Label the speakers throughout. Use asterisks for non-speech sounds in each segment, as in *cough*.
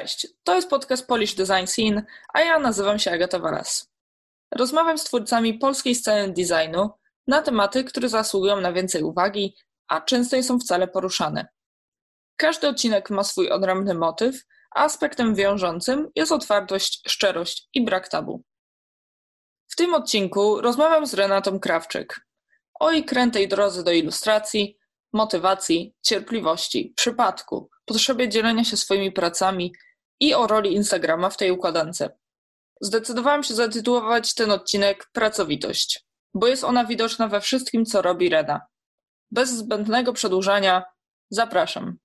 Speaker 1: Cześć, to jest podcast Polish Design Scene, a ja nazywam się Agata Waras. Rozmawiam z twórcami polskiej sceny designu na tematy, które zasługują na więcej uwagi, a często nie są wcale poruszane. Każdy odcinek ma swój odrębny motyw, a aspektem wiążącym jest otwartość, szczerość i brak tabu. W tym odcinku rozmawiam z Renatą Krawczyk o jej krętej drodze do ilustracji, motywacji, cierpliwości, przypadku, potrzebie dzielenia się swoimi pracami i o roli Instagrama w tej układance. Zdecydowałam się zatytułować ten odcinek Pracowitość, bo jest ona widoczna we wszystkim, co robi Rena. Bez zbędnego przedłużania, zapraszam.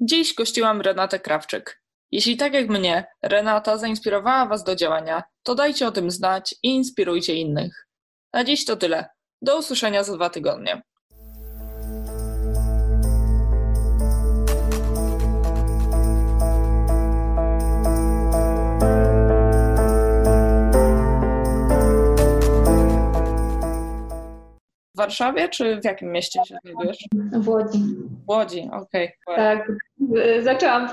Speaker 1: Dziś gościłam Renatę Krawczyk. Jeśli tak jak mnie, Renata zainspirowała Was do działania, to dajcie o tym znać i inspirujcie innych. Na dziś to tyle. Do usłyszenia za dwa tygodnie. W Warszawie, czy w jakim mieście się znajdujesz?
Speaker 2: W Łodzi.
Speaker 1: W Łodzi, okej. Okay.
Speaker 2: Tak. Zaczęłam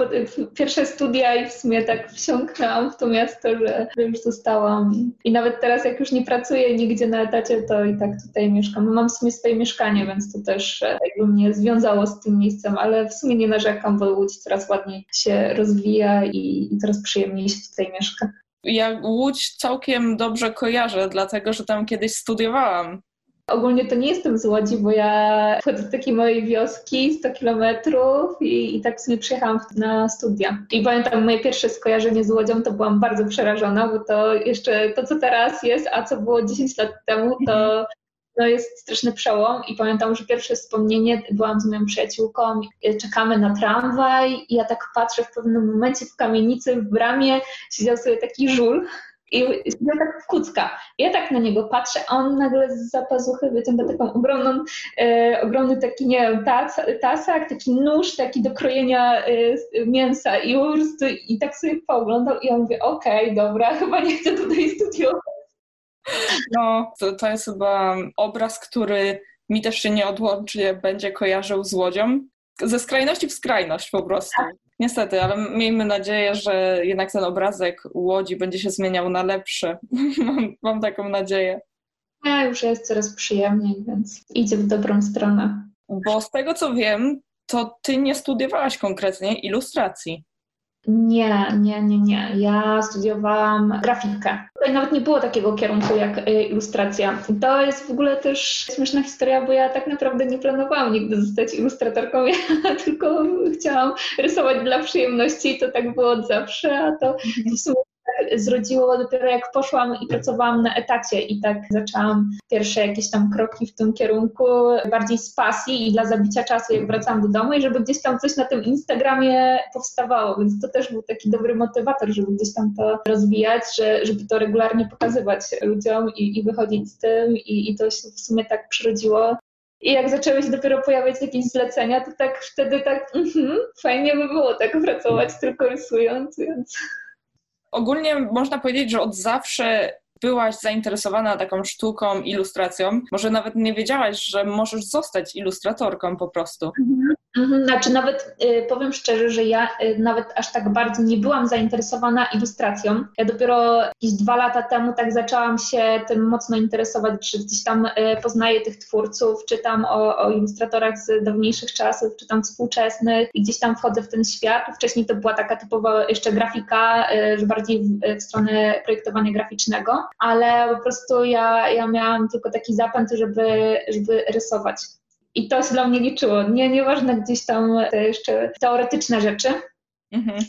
Speaker 2: pierwsze studia i w sumie tak wsiąknęłam w to miasto, że, że już zostałam. I nawet teraz, jak już nie pracuję nigdzie na etacie, to i tak tutaj mieszkam. Mam w sumie swoje mieszkanie, więc to też e, jakby mnie związało z tym miejscem, ale w sumie nie narzekam, bo Łódź coraz ładniej się rozwija i, i coraz przyjemniej się tutaj mieszka.
Speaker 1: Ja Łódź całkiem dobrze kojarzę, dlatego że tam kiedyś studiowałam.
Speaker 2: Ogólnie to nie jestem z Łodzi, bo ja wchodzę do takiej mojej wioski, 100 kilometrów i, i tak sobie przyjechałam na studia. I pamiętam moje pierwsze skojarzenie z Łodzią, to byłam bardzo przerażona, bo to jeszcze to, co teraz jest, a co było 10 lat temu, to no jest straszny przełom. I pamiętam, że pierwsze wspomnienie, byłam z moją przyjaciółką, czekamy na tramwaj. I ja tak patrzę w pewnym momencie w kamienicy, w bramie siedział sobie taki żul i ja tak kucka. Ja tak na niego patrzę, a on nagle z zapazuchy wyciąga taką ogromną, e, ogromny taki, nie wiem, tac, tasak, taki nóż, taki do krojenia e, mięsa i prostu, i tak sobie pooglądał i ja mówię, okej, okay, dobra, *laughs* chyba nie chcę tutaj studiować.
Speaker 1: No, to, to jest chyba obraz, który mi też się nieodłącznie będzie kojarzył z Łodzią. Ze skrajności w skrajność po prostu. Tak. Niestety, ale miejmy nadzieję, że jednak ten obrazek Łodzi będzie się zmieniał na lepszy. *laughs* mam, mam taką nadzieję.
Speaker 2: Ja już jest coraz przyjemniej, więc idzie w dobrą stronę.
Speaker 1: Bo z tego co wiem, to ty nie studiowałaś konkretnie ilustracji.
Speaker 2: Nie, nie, nie, nie. Ja studiowałam grafikę. Tutaj nawet nie było takiego kierunku jak y, ilustracja. To jest w ogóle też śmieszna historia, bo ja tak naprawdę nie planowałam nigdy zostać ilustratorką. Ja *laughs* tylko chciałam rysować dla przyjemności i to tak było od zawsze, a to w sumie zrodziło dopiero jak poszłam i pracowałam na etacie i tak zaczęłam pierwsze jakieś tam kroki w tym kierunku, bardziej z pasji i dla zabicia czasu, jak wracałam do domu i żeby gdzieś tam coś na tym Instagramie powstawało, więc to też był taki dobry motywator, żeby gdzieś tam to rozwijać, że, żeby to regularnie pokazywać ludziom i, i wychodzić z tym i, i to się w sumie tak przyrodziło. I jak zaczęły się dopiero pojawiać jakieś zlecenia, to tak wtedy tak, mm -hmm, fajnie by było tak pracować tylko rysując, więc
Speaker 1: ogólnie można powiedzieć, że od zawsze byłaś zainteresowana taką sztuką, ilustracją. Może nawet nie wiedziałaś, że możesz zostać ilustratorką po prostu.
Speaker 2: Mhm. Mhm, znaczy nawet y, powiem szczerze, że ja y, nawet aż tak bardzo nie byłam zainteresowana ilustracją. Ja dopiero jakieś dwa lata temu tak zaczęłam się tym mocno interesować, czy gdzieś tam y, poznaję tych twórców, czytam o, o ilustratorach z dawniejszych czasów, czytam współczesnych i gdzieś tam wchodzę w ten świat. Wcześniej to była taka typowa jeszcze grafika, że bardziej w, w stronę projektowania graficznego, ale po prostu ja, ja miałam tylko taki zapęd, żeby, żeby rysować. I to się dla mnie liczyło. Nie, nieważne gdzieś tam te jeszcze teoretyczne rzeczy. Mhm.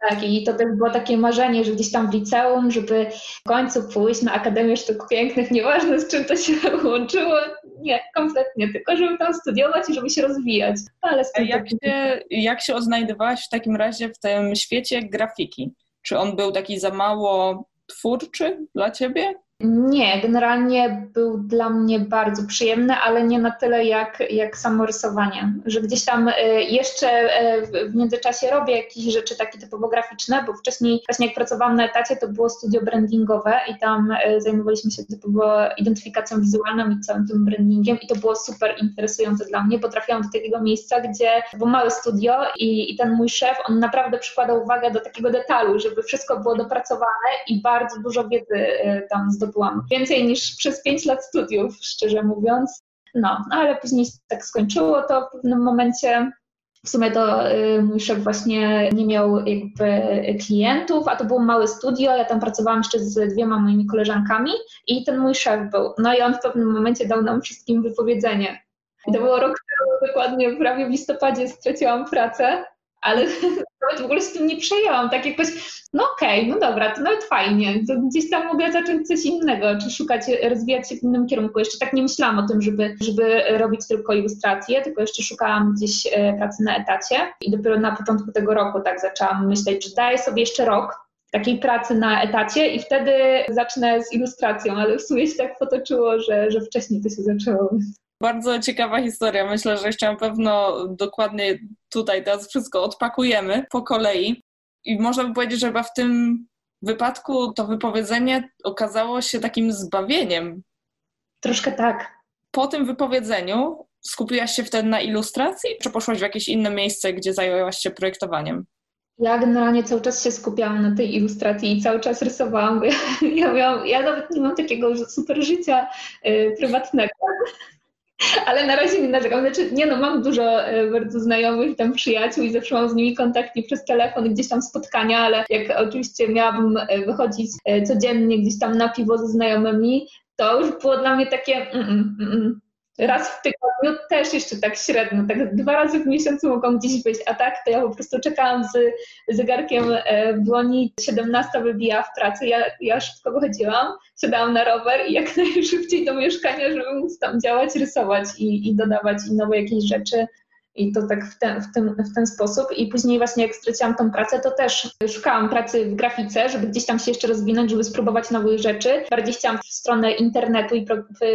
Speaker 2: Tak, i to też było takie marzenie, że gdzieś tam w liceum, żeby w końcu pójść na Akademię Sztuk Pięknych, nieważne z czym to się *laughs* łączyło, nie, kompletnie, tylko żeby tam studiować i żeby się rozwijać.
Speaker 1: Ale A jak, się, jak się odnajdywałaś w takim razie w tym świecie grafiki? Czy on był taki za mało twórczy dla ciebie?
Speaker 2: Nie, generalnie był dla mnie bardzo przyjemny, ale nie na tyle jak, jak samo rysowanie. Że gdzieś tam e, jeszcze e, w międzyczasie robię jakieś rzeczy takie typowo graficzne, bo wcześniej właśnie jak pracowałam na etacie, to było studio brandingowe i tam e, zajmowaliśmy się typowo identyfikacją wizualną i całym tym brandingiem i to było super interesujące dla mnie, bo trafiłam do takiego miejsca, gdzie było małe studio i, i ten mój szef, on naprawdę przykładał uwagę do takiego detalu, żeby wszystko było dopracowane i bardzo dużo wiedzy tam zdobyłam więcej niż przez 5 lat studiów, szczerze mówiąc. No, no, ale później tak skończyło to w pewnym momencie. W sumie to y, mój szef właśnie nie miał jakby klientów, a to było małe studio. Ja tam pracowałam jeszcze z dwiema moimi koleżankami i ten mój szef był. No i on w pewnym momencie dał nam wszystkim wypowiedzenie. I to było rok temu, dokładnie prawie w listopadzie straciłam pracę ale nawet w ogóle z tym nie przejęłam, tak jakoś, no okej, okay, no dobra, to nawet fajnie, to gdzieś tam mogę zacząć coś innego, czy szukać, rozwijać się w innym kierunku. Jeszcze tak nie myślałam o tym, żeby, żeby robić tylko ilustracje, tylko jeszcze szukałam gdzieś e, pracy na etacie i dopiero na początku tego roku tak zaczęłam myśleć, że daję sobie jeszcze rok, takiej pracy na etacie i wtedy zacznę z ilustracją, ale w sumie się tak potoczyło, że, że wcześniej to się zaczęło.
Speaker 1: Bardzo ciekawa historia. Myślę, że jeszcze na pewno dokładnie tutaj teraz wszystko odpakujemy po kolei. I można by powiedzieć, że chyba w tym wypadku to wypowiedzenie okazało się takim zbawieniem.
Speaker 2: Troszkę tak.
Speaker 1: Po tym wypowiedzeniu skupiłaś się wtedy na ilustracji, czy poszłaś w jakieś inne miejsce, gdzie zajęłaś się projektowaniem?
Speaker 2: Ja generalnie cały czas się skupiałam na tej ilustracji i cały czas rysowałam, bo ja, *laughs* ja, miałam, ja nawet nie mam takiego super życia y, prywatnego. Ale na razie nie narzekam. Znaczy, nie no, mam dużo e, bardzo znajomych, tam przyjaciół i zawsze mam z nimi kontakt nie przez telefon, gdzieś tam spotkania, ale jak oczywiście miałabym e, wychodzić e, codziennie gdzieś tam na piwo ze znajomymi, to już było dla mnie takie mm, mm, mm, mm raz w tygodniu też jeszcze tak średnio, tak dwa razy w miesiącu mogą gdzieś być, a tak to ja po prostu czekałam z zegarkiem e, w dłoni, 17 wybija w pracy, ja, ja szybko wychodziłam, siadałam na rower i jak *laughs* najszybciej do mieszkania, żeby móc tam działać, rysować i, i dodawać i nowe jakieś rzeczy i to tak w ten, w, ten, w ten sposób. I później właśnie jak straciłam tą pracę, to też szukałam pracy w grafice, żeby gdzieś tam się jeszcze rozwinąć, żeby spróbować nowych rzeczy. Bardziej chciałam w stronę internetu i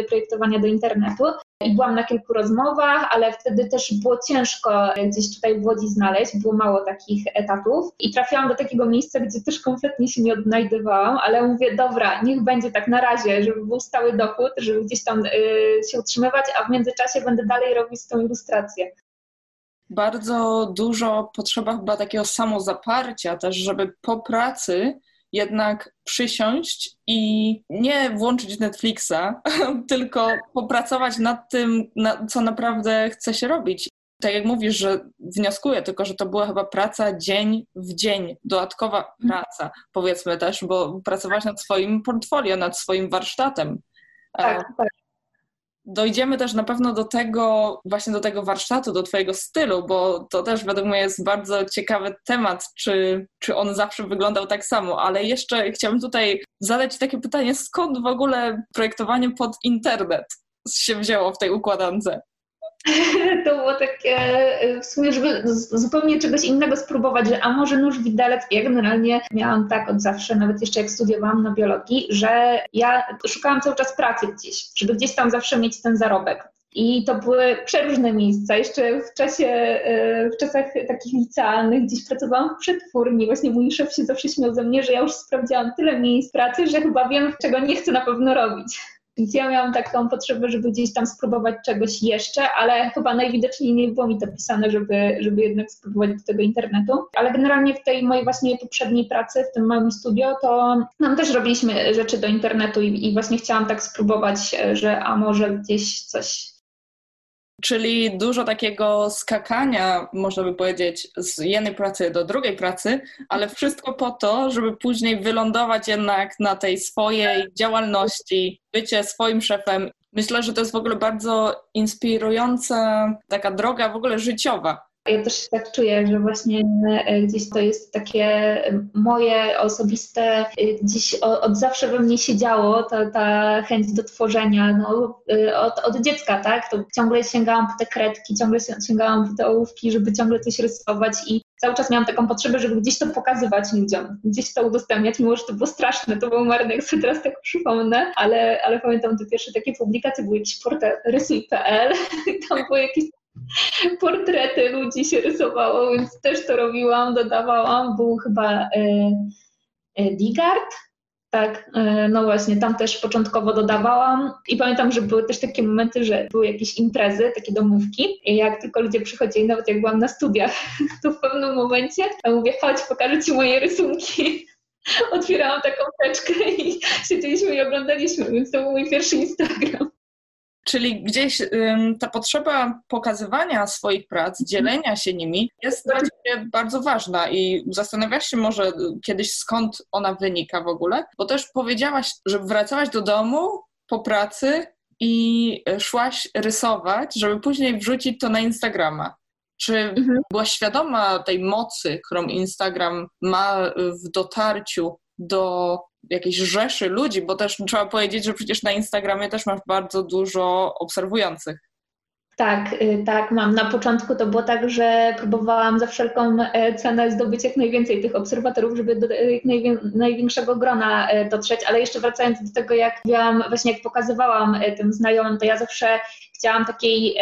Speaker 2: projektowania do internetu. I byłam na kilku rozmowach, ale wtedy też było ciężko gdzieś tutaj w Łodzi znaleźć, było mało takich etatów. I trafiłam do takiego miejsca, gdzie też kompletnie się nie odnajdywałam, ale mówię, dobra, niech będzie tak na razie, żeby był stały dochód, żeby gdzieś tam y, się utrzymywać, a w międzyczasie będę dalej robić tą ilustrację
Speaker 1: bardzo dużo potrzeba chyba takiego samozaparcia też, żeby po pracy jednak przysiąść i nie włączyć Netflixa, *laughs* tylko popracować nad tym, co naprawdę chce się robić. Tak jak mówisz, że wnioskuję, tylko że to była chyba praca dzień w dzień, dodatkowa praca, powiedzmy też, bo pracować nad swoim portfolio, nad swoim warsztatem.
Speaker 2: Tak, tak
Speaker 1: dojdziemy też na pewno do tego, właśnie do tego warsztatu, do Twojego stylu, bo to też według mnie jest bardzo ciekawy temat, czy, czy on zawsze wyglądał tak samo. Ale jeszcze chciałabym tutaj zadać takie pytanie, skąd w ogóle projektowanie pod internet się wzięło w tej układance? *laughs*
Speaker 2: to było takie e, w sumie, żeby zupełnie czegoś innego spróbować, że a może nóż widelec. Ja generalnie miałam tak od zawsze, nawet jeszcze jak studiowałam na biologii, że ja szukałam cały czas pracy gdzieś, żeby gdzieś tam zawsze mieć ten zarobek. I to były przeróżne miejsca. Jeszcze w czasie, e, w czasach takich licealnych gdzieś pracowałam w przetwórni. Właśnie mój szef się zawsze śmiał ze mnie, że ja już sprawdziłam tyle miejsc pracy, że chyba wiem, czego nie chcę na pewno robić. Więc ja miałam taką potrzebę, żeby gdzieś tam spróbować czegoś jeszcze, ale chyba najwidoczniej nie było mi to pisane, żeby, żeby jednak spróbować do tego internetu. Ale generalnie w tej mojej właśnie poprzedniej pracy, w tym małym studio, to nam też robiliśmy rzeczy do internetu i, i właśnie chciałam tak spróbować, że a może gdzieś coś
Speaker 1: Czyli dużo takiego skakania, można by powiedzieć, z jednej pracy do drugiej pracy, ale wszystko po to, żeby później wylądować jednak na tej swojej działalności, bycie swoim szefem. Myślę, że to jest w ogóle bardzo inspirująca taka droga w ogóle życiowa,
Speaker 2: Ja też tak czuję, że właśnie e, gdzieś to jest takie moje osobiste, gdzieś od zawsze we mnie siedziało ta, ta chęć do tworzenia, no, od, od dziecka, tak? To ciągle sięgałam po te kredki, ciągle sięgałam po te ołówki, żeby ciągle coś rysować i cały czas miałam taką potrzebę, żeby gdzieś to pokazywać ludziom, gdzieś to udostępniać, mimo że to było straszne, to było marne, jak sobie teraz tak przypomnę, ale, ale pamiętam te pierwsze takie publikacje, były jakieś portal rysuj.pl, *laughs* tam były jakieś portrety ludzi się rysowało, więc też to robiłam, dodawałam, był chyba e, e, Digard, tak, e, no właśnie, tam też początkowo dodawałam i pamiętam, że były też takie momenty, że były jakieś imprezy, takie domówki i jak tylko ludzie przychodzili, nawet jak byłam na studiach, *laughs* to w pewnym momencie ja mówię, chodź, pokażę Ci moje rysunki. *laughs* Otwierałam taką teczkę i *laughs* siedzieliśmy i oglądaliśmy, więc to był mój pierwszy Instagram.
Speaker 1: Czyli gdzieś ta potrzeba pokazywania swoich prac, dzielenia się nimi jest dla Ciebie bardzo ważna i zastanawiasz się może kiedyś skąd ona wynika w ogóle, bo też powiedziałaś, że wracałaś do domu po pracy i szłaś rysować, żeby później wrzucić to na Instagrama. Czy mhm. byłaś świadoma tej mocy, którą Instagram ma w dotarciu do jakiejś rzeszy ludzi, bo też trzeba powiedzieć, że przecież na Instagramie też masz bardzo dużo obserwujących.
Speaker 2: Tak, y, tak, mam. Na początku to było tak, że próbowałam za wszelką e, cenę zdobyć jak najwięcej tych obserwatorów, żeby do jak największego grona e, dotrzeć, ale jeszcze wracając do tego, jak mówiłam, właśnie jak pokazywałam e, tym znajomym, to ja zawsze chciałam takiej,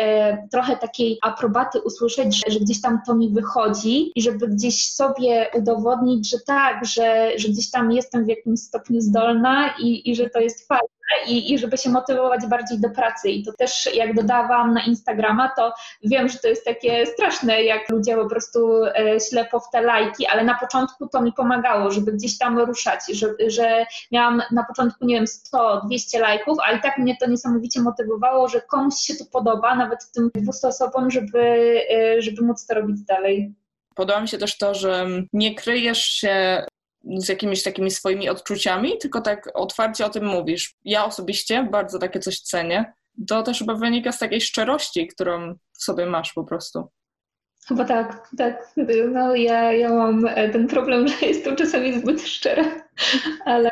Speaker 2: trochę takiej aprobaty usłyszeć, że, że, gdzieś tam to mi wychodzi i żeby gdzieś sobie udowodnić, że tak, że, że gdzieś tam jestem w jakimś stopniu zdolna i, i że to jest fajne i, i żeby się motywować bardziej do pracy. I to też jak dodawałam na Instagrama, to wiem, że to jest takie straszne, jak ludzie po prostu e, ślepo w te lajki, ale na początku to mi pomagało, żeby gdzieś tam ruszać, że, że miałam na początku, nie wiem, 100, 200 lajków, a i tak mnie to niesamowicie motywowało, że komuś się to podoba, nawet tym 200 osobom, żeby, e, żeby móc to robić dalej.
Speaker 1: Podoba mi się też to, że nie kryjesz się z jakimiś takimi swoimi odczuciami, tylko tak otwarcie o tym mówisz. Ja osobiście bardzo takie coś cenię. To też chyba wynika z takiej szczerości, którą w sobie masz po prostu.
Speaker 2: Chyba tak, tak. No ja, ja mam ten problem, że jestem czasami zbyt szczera, *laughs* ale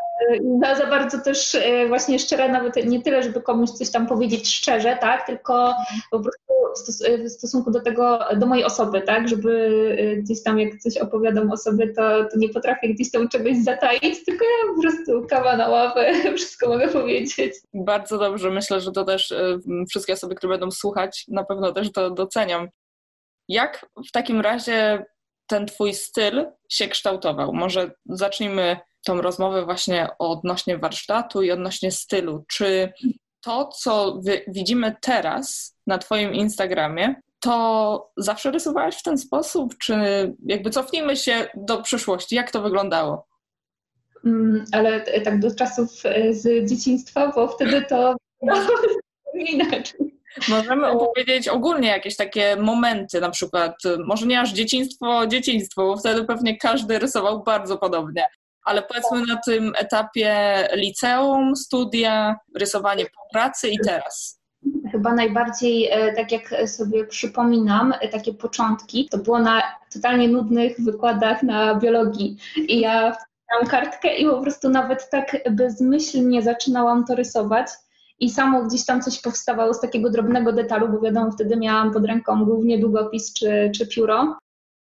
Speaker 2: za, za bardzo też e, właśnie szczera nawet nie tyle, żeby komuś coś tam powiedzieć szczerze, tak, tylko po prostu w stosunku do tego, do mojej osoby, tak, żeby e, gdzieś tam jak coś opowiadam o sobie, to, to nie potrafię gdzieś tam czegoś zataić, tylko ja po prostu kawa na ławę, *laughs* wszystko mogę powiedzieć.
Speaker 1: Bardzo dobrze, myślę, że to też e, wszystkie osoby, które będą słuchać, na pewno też to doceniam. Jak w takim razie ten twój styl się kształtował? Może zacznijmy tą rozmowę właśnie odnośnie warsztatu i odnośnie stylu. Czy to, co widzimy teraz na Twoim Instagramie, to zawsze rysowałaś w ten sposób? Czy jakby cofnijmy się do przyszłości? Jak to wyglądało?
Speaker 2: Mm, ale tak do czasów e, z dzieciństwa, bo wtedy to *laughs* inaczej.
Speaker 1: Możemy opowiedzieć ogólnie jakieś takie momenty, na przykład, może nie aż dzieciństwo, dzieciństwo, bo wtedy pewnie każdy rysował bardzo podobnie, ale powiedzmy na tym etapie liceum, studia, rysowanie po pracy i teraz.
Speaker 2: Chyba najbardziej, e, tak jak sobie przypominam, e, takie początki, to było na totalnie nudnych wykładach na biologii. I ja miałam kartkę i po prostu nawet tak bezmyślnie zaczynałam to rysować i samo gdzieś tam coś powstawało z takiego drobnego detalu, bo wiadomo, wtedy miałam pod ręką głównie długopis czy, czy pióro.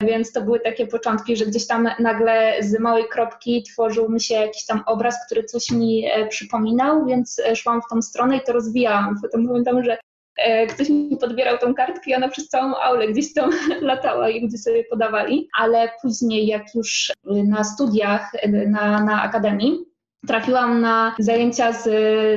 Speaker 2: Więc to były takie początki, że gdzieś tam nagle z małej kropki tworzył mi się jakiś tam obraz, który coś mi e, przypominał, więc e, szłam w tą stronę i to rozwijałam. Potem pamiętam, że e, ktoś mi podbierał tą kartkę i ona przez całą aulę gdzieś tam *laughs* latała i ludzie sobie podawali, ale później jak już na studiach na, na akademii trafiłam na zajęcia z,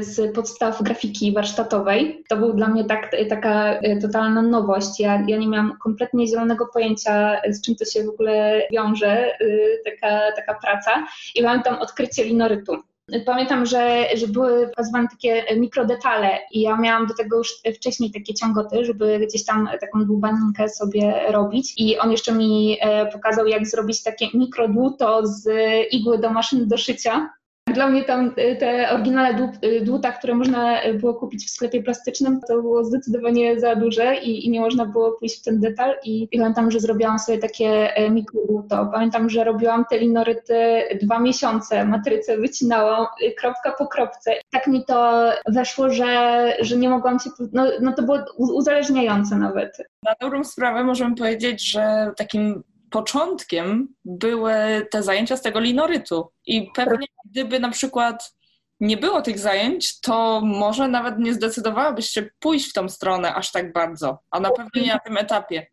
Speaker 2: z podstaw grafiki warsztatowej. To był dla mnie tak, taka e, totalna nowość. Ja, ja nie miałam kompletnie zielonego pojęcia, z czym to się w ogóle wiąże, e, taka, taka praca. I mam tam odkrycie linorytu. Pamiętam, że, że były pokazywane takie mikrodetale i ja miałam do tego już wcześniej takie ciągoty, żeby gdzieś tam taką dłubaninkę sobie robić i on jeszcze mi e, pokazał, jak zrobić takie mikrodłuto z igły do maszyny do szycia Dla mnie tam y, te oryginalne y, dłuta, które można było kupić w sklepie plastycznym, to było zdecydowanie za duże i, i nie można było pójść w ten detal. I, i pamiętam, że zrobiłam sobie takie e, mikrodłuto. Pamiętam, że robiłam te linoryty dwa miesiące, matrycę wycinałam y, kropka po kropce. Tak mi to weszło, że, że nie mogłam się, no, no to było uzależniające nawet.
Speaker 1: Na dobrą sprawę możemy powiedzieć, że takim początkiem były te zajęcia z tego linorytu. I pewnie gdyby na przykład nie było tych zajęć, to może nawet nie zdecydowałabyś się pójść w tą stronę aż tak bardzo, a na pewno nie na tym etapie.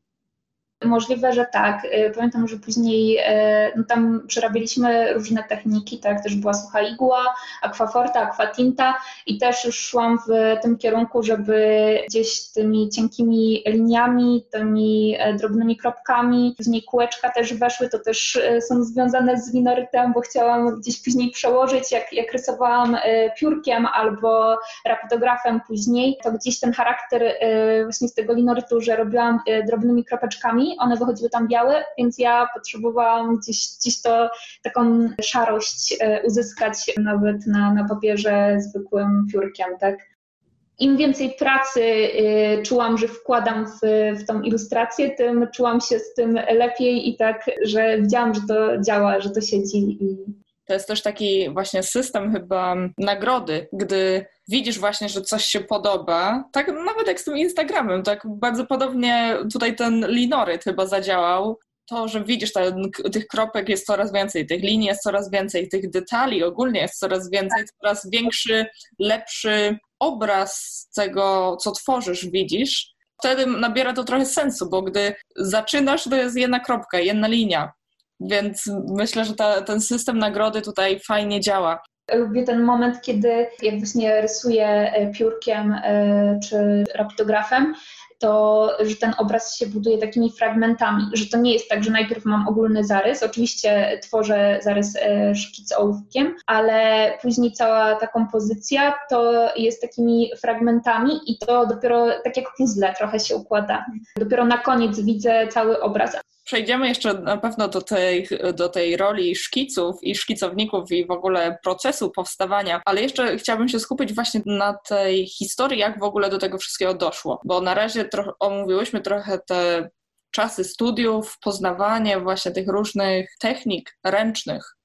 Speaker 2: Możliwe, że tak. Y, pamiętam, że później y, no tam przerabialiśmy różne techniki, tak, też była sucha igła, aquaforta, aquatinta i też już szłam w tym kierunku, żeby gdzieś tymi cienkimi liniami, tymi e, drobnymi kropkami, później kółeczka też weszły, to też e, są związane z winorytem, bo chciałam gdzieś później przełożyć, jak, jak rysowałam e, piórkiem albo rapidografem później, to gdzieś ten charakter właśnie z tego linorytu, że robiłam drobnymi kropeczkami, one wychodziły tam białe, więc ja potrzebowałam gdzieś, gdzieś to taką szarość e, uzyskać nawet na, na papierze zwykłym piórkiem, tak? Im więcej pracy y, czułam, że wkładam w, w tą ilustrację, tym czułam się z tym lepiej i tak, że widziałam, że to działa, że to siedzi i,
Speaker 1: to jest też taki właśnie system chyba nagrody, gdy widzisz właśnie, że coś się podoba, tak nawet jak z tym Instagramem, tak bardzo podobnie tutaj ten linoryt chyba zadziałał, to, że widzisz, ten, tych kropek jest coraz więcej, tych linii jest coraz więcej, tych detali ogólnie jest coraz więcej, coraz większy, lepszy obraz tego, co tworzysz, widzisz, wtedy nabiera to trochę sensu, bo gdy zaczynasz, to jest jedna kropka, jedna linia. Więc myślę, że ta, ten system nagrody tutaj fajnie działa.
Speaker 2: Lubię ten moment, kiedy jak właśnie rysuję e, piórkiem e, czy rapidografem, to że ten obraz się buduje takimi fragmentami, że to nie jest tak, że najpierw mam ogólny zarys, oczywiście tworzę zarys e, szkic ołówkiem, ale później cała ta kompozycja to jest takimi fragmentami i to dopiero tak jak puzzle trochę się układa. Dopiero na koniec widzę cały obraz.
Speaker 1: Przejdziemy jeszcze na pewno do tej, do tej roli szkiców i szkicowników i w ogóle procesu powstawania, ale jeszcze chciałabym się skupić właśnie na tej historii, jak w ogóle do tego wszystkiego doszło, bo na razie trochę omówiłyśmy trochę te czasy studiów, poznawanie właśnie tych różnych technik ręcznych.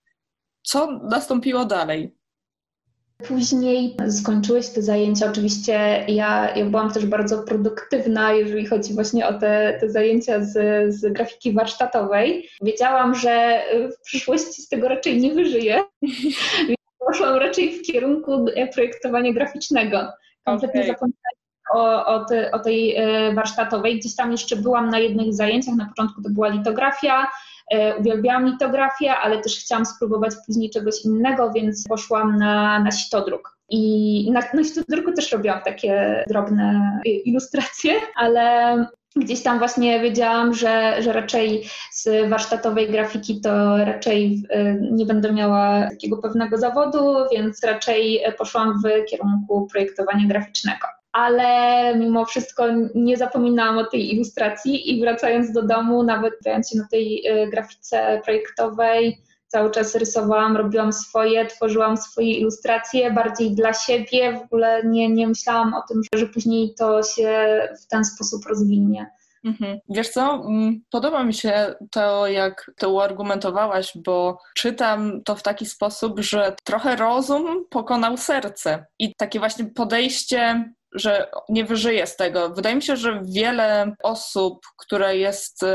Speaker 1: Co nastąpiło dalej?
Speaker 2: Później skończyłeś te zajęcia. Oczywiście ja, ja byłam też bardzo produktywna, jeżeli chodzi właśnie o te, te zajęcia z, z grafiki warsztatowej. Wiedziałam, że w przyszłości z tego raczej nie wyżyję, *laughs* więc poszłam raczej w kierunku projektowania graficznego. Kompletnie okay. zapomniałam o, o, te, o, tej e, warsztatowej. Gdzieś tam jeszcze byłam na jednych zajęciach, na początku to była litografia, uwielbiałam litografię, ale też chciałam spróbować później czegoś innego, więc poszłam na, na sitodruk. I na, na sitodruku też robiłam takie drobne ilustracje, ale gdzieś tam właśnie wiedziałam, że, że raczej z warsztatowej grafiki to raczej e, nie będę miała takiego pewnego zawodu, więc raczej poszłam w kierunku projektowania graficznego ale mimo wszystko nie zapominałam o tej ilustracji i wracając do domu, nawet grając się na tej y, grafice projektowej, cały czas rysowałam, robiłam swoje, tworzyłam swoje ilustracje bardziej dla siebie, w ogóle nie, nie myślałam o tym, że później to się w ten sposób rozwinie.
Speaker 1: Mhm. Wiesz co, mm, podoba mi się to, jak to uargumentowałaś, bo czytam to w taki sposób, że trochę rozum pokonał serce i takie właśnie podejście że nie wyżyje z tego. Wydaje mi się, że wiele osób, które jest y,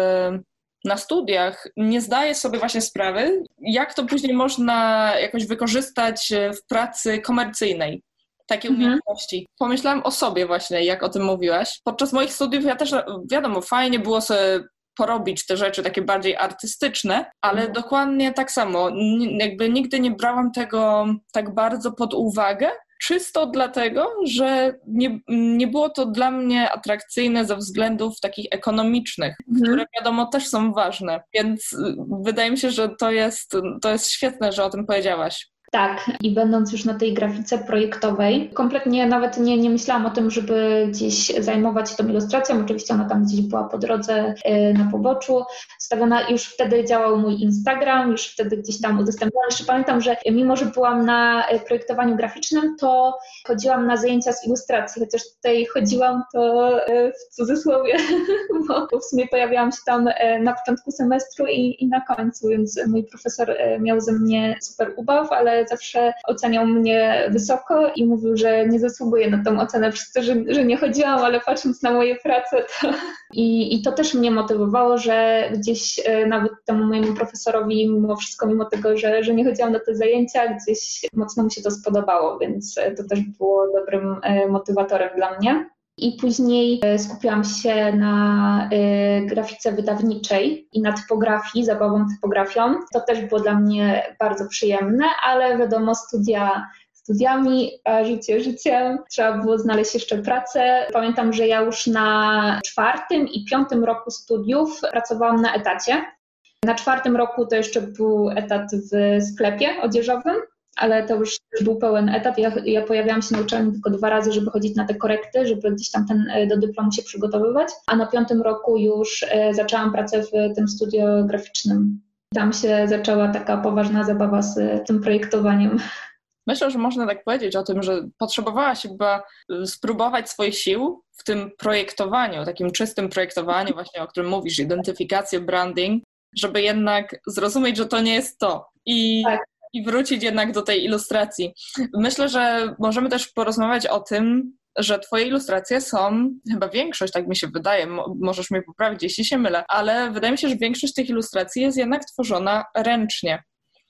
Speaker 1: na studiach, nie zdaje sobie właśnie sprawy, jak to później można jakoś wykorzystać w pracy komercyjnej. Takie mhm. umiejętności. Pomyślałam o sobie właśnie, jak o tym mówiłaś. Podczas moich studiów ja też, wiadomo, fajnie było sobie porobić te rzeczy takie bardziej artystyczne, ale mhm. dokładnie tak samo. Jakby nigdy nie brałam tego tak bardzo pod uwagę, czysto dlatego, że nie, nie było to dla mnie atrakcyjne ze względów takich ekonomicznych, mhm. które wiadomo też są ważne. Więc y, wydaje mi się, że to jest, to jest świetne, że o tym powiedziałaś.
Speaker 2: Tak, i będąc już na tej grafice projektowej, kompletnie nawet nie, nie myślałam o tym, żeby gdzieś zajmować się tą ilustracją. Oczywiście ona tam gdzieś była po drodze e, na poboczu. Stawiona, już wtedy działał mój Instagram, już wtedy gdzieś tam udostępniałam. Jeszcze pamiętam, że mimo, że byłam na e, projektowaniu graficznym, to chodziłam na zajęcia z ilustracji, chociaż tutaj chodziłam to e, w cudzysłowie, *laughs* bo w sumie pojawiałam się tam na początku semestru i, i na końcu, więc mój profesor miał ze mnie super ubaw, ale zawsze oceniał mnie wysoko i mówił, że nie zasługuję na tą ocenę przez to, że, że nie chodziłam, ale patrząc na moje prace, to... I, I to też mnie motywowało, że gdzieś e, nawet temu mojemu profesorowi, mimo wszystko, mimo tego, że, że nie chodziłam na te zajęcia, gdzieś mocno mu się to spodobało, więc to też było dobrym e, motywatorem dla mnie. I później skupiłam się na grafice wydawniczej i na typografii, zabawą typografią. To też było dla mnie bardzo przyjemne, ale wiadomo, studia studiami, a życie życiem. Trzeba było znaleźć jeszcze pracę. Pamiętam, że ja już na czwartym i piątym roku studiów pracowałam na etacie. Na czwartym roku to jeszcze był etat w sklepie odzieżowym, ale to już był pełen etat. Ja, ja pojawiałam się na uczelni tylko dwa razy, żeby chodzić na te korekty, żeby gdzieś tam ten, e, do dyplomu się przygotowywać. A na piątym roku już e, zaczęłam pracę w tym studio graficznym. Tam się zaczęła taka poważna zabawa z tym projektowaniem.
Speaker 1: Myślę, że można tak powiedzieć o tym, że potrzebowałaś chyba spróbować swoich sił w tym projektowaniu, takim czystym projektowaniu, właśnie o którym mówisz, identyfikację, branding, żeby jednak zrozumieć, że to nie jest to. I tak i wrócić jednak do tej ilustracji. Myślę, że możemy też porozmawiać o tym, że Twoje ilustracje są, chyba większość, tak mi się wydaje, możesz mnie poprawić, jeśli się mylę, ale wydaje mi się, że większość tych ilustracji jest jednak tworzona ręcznie.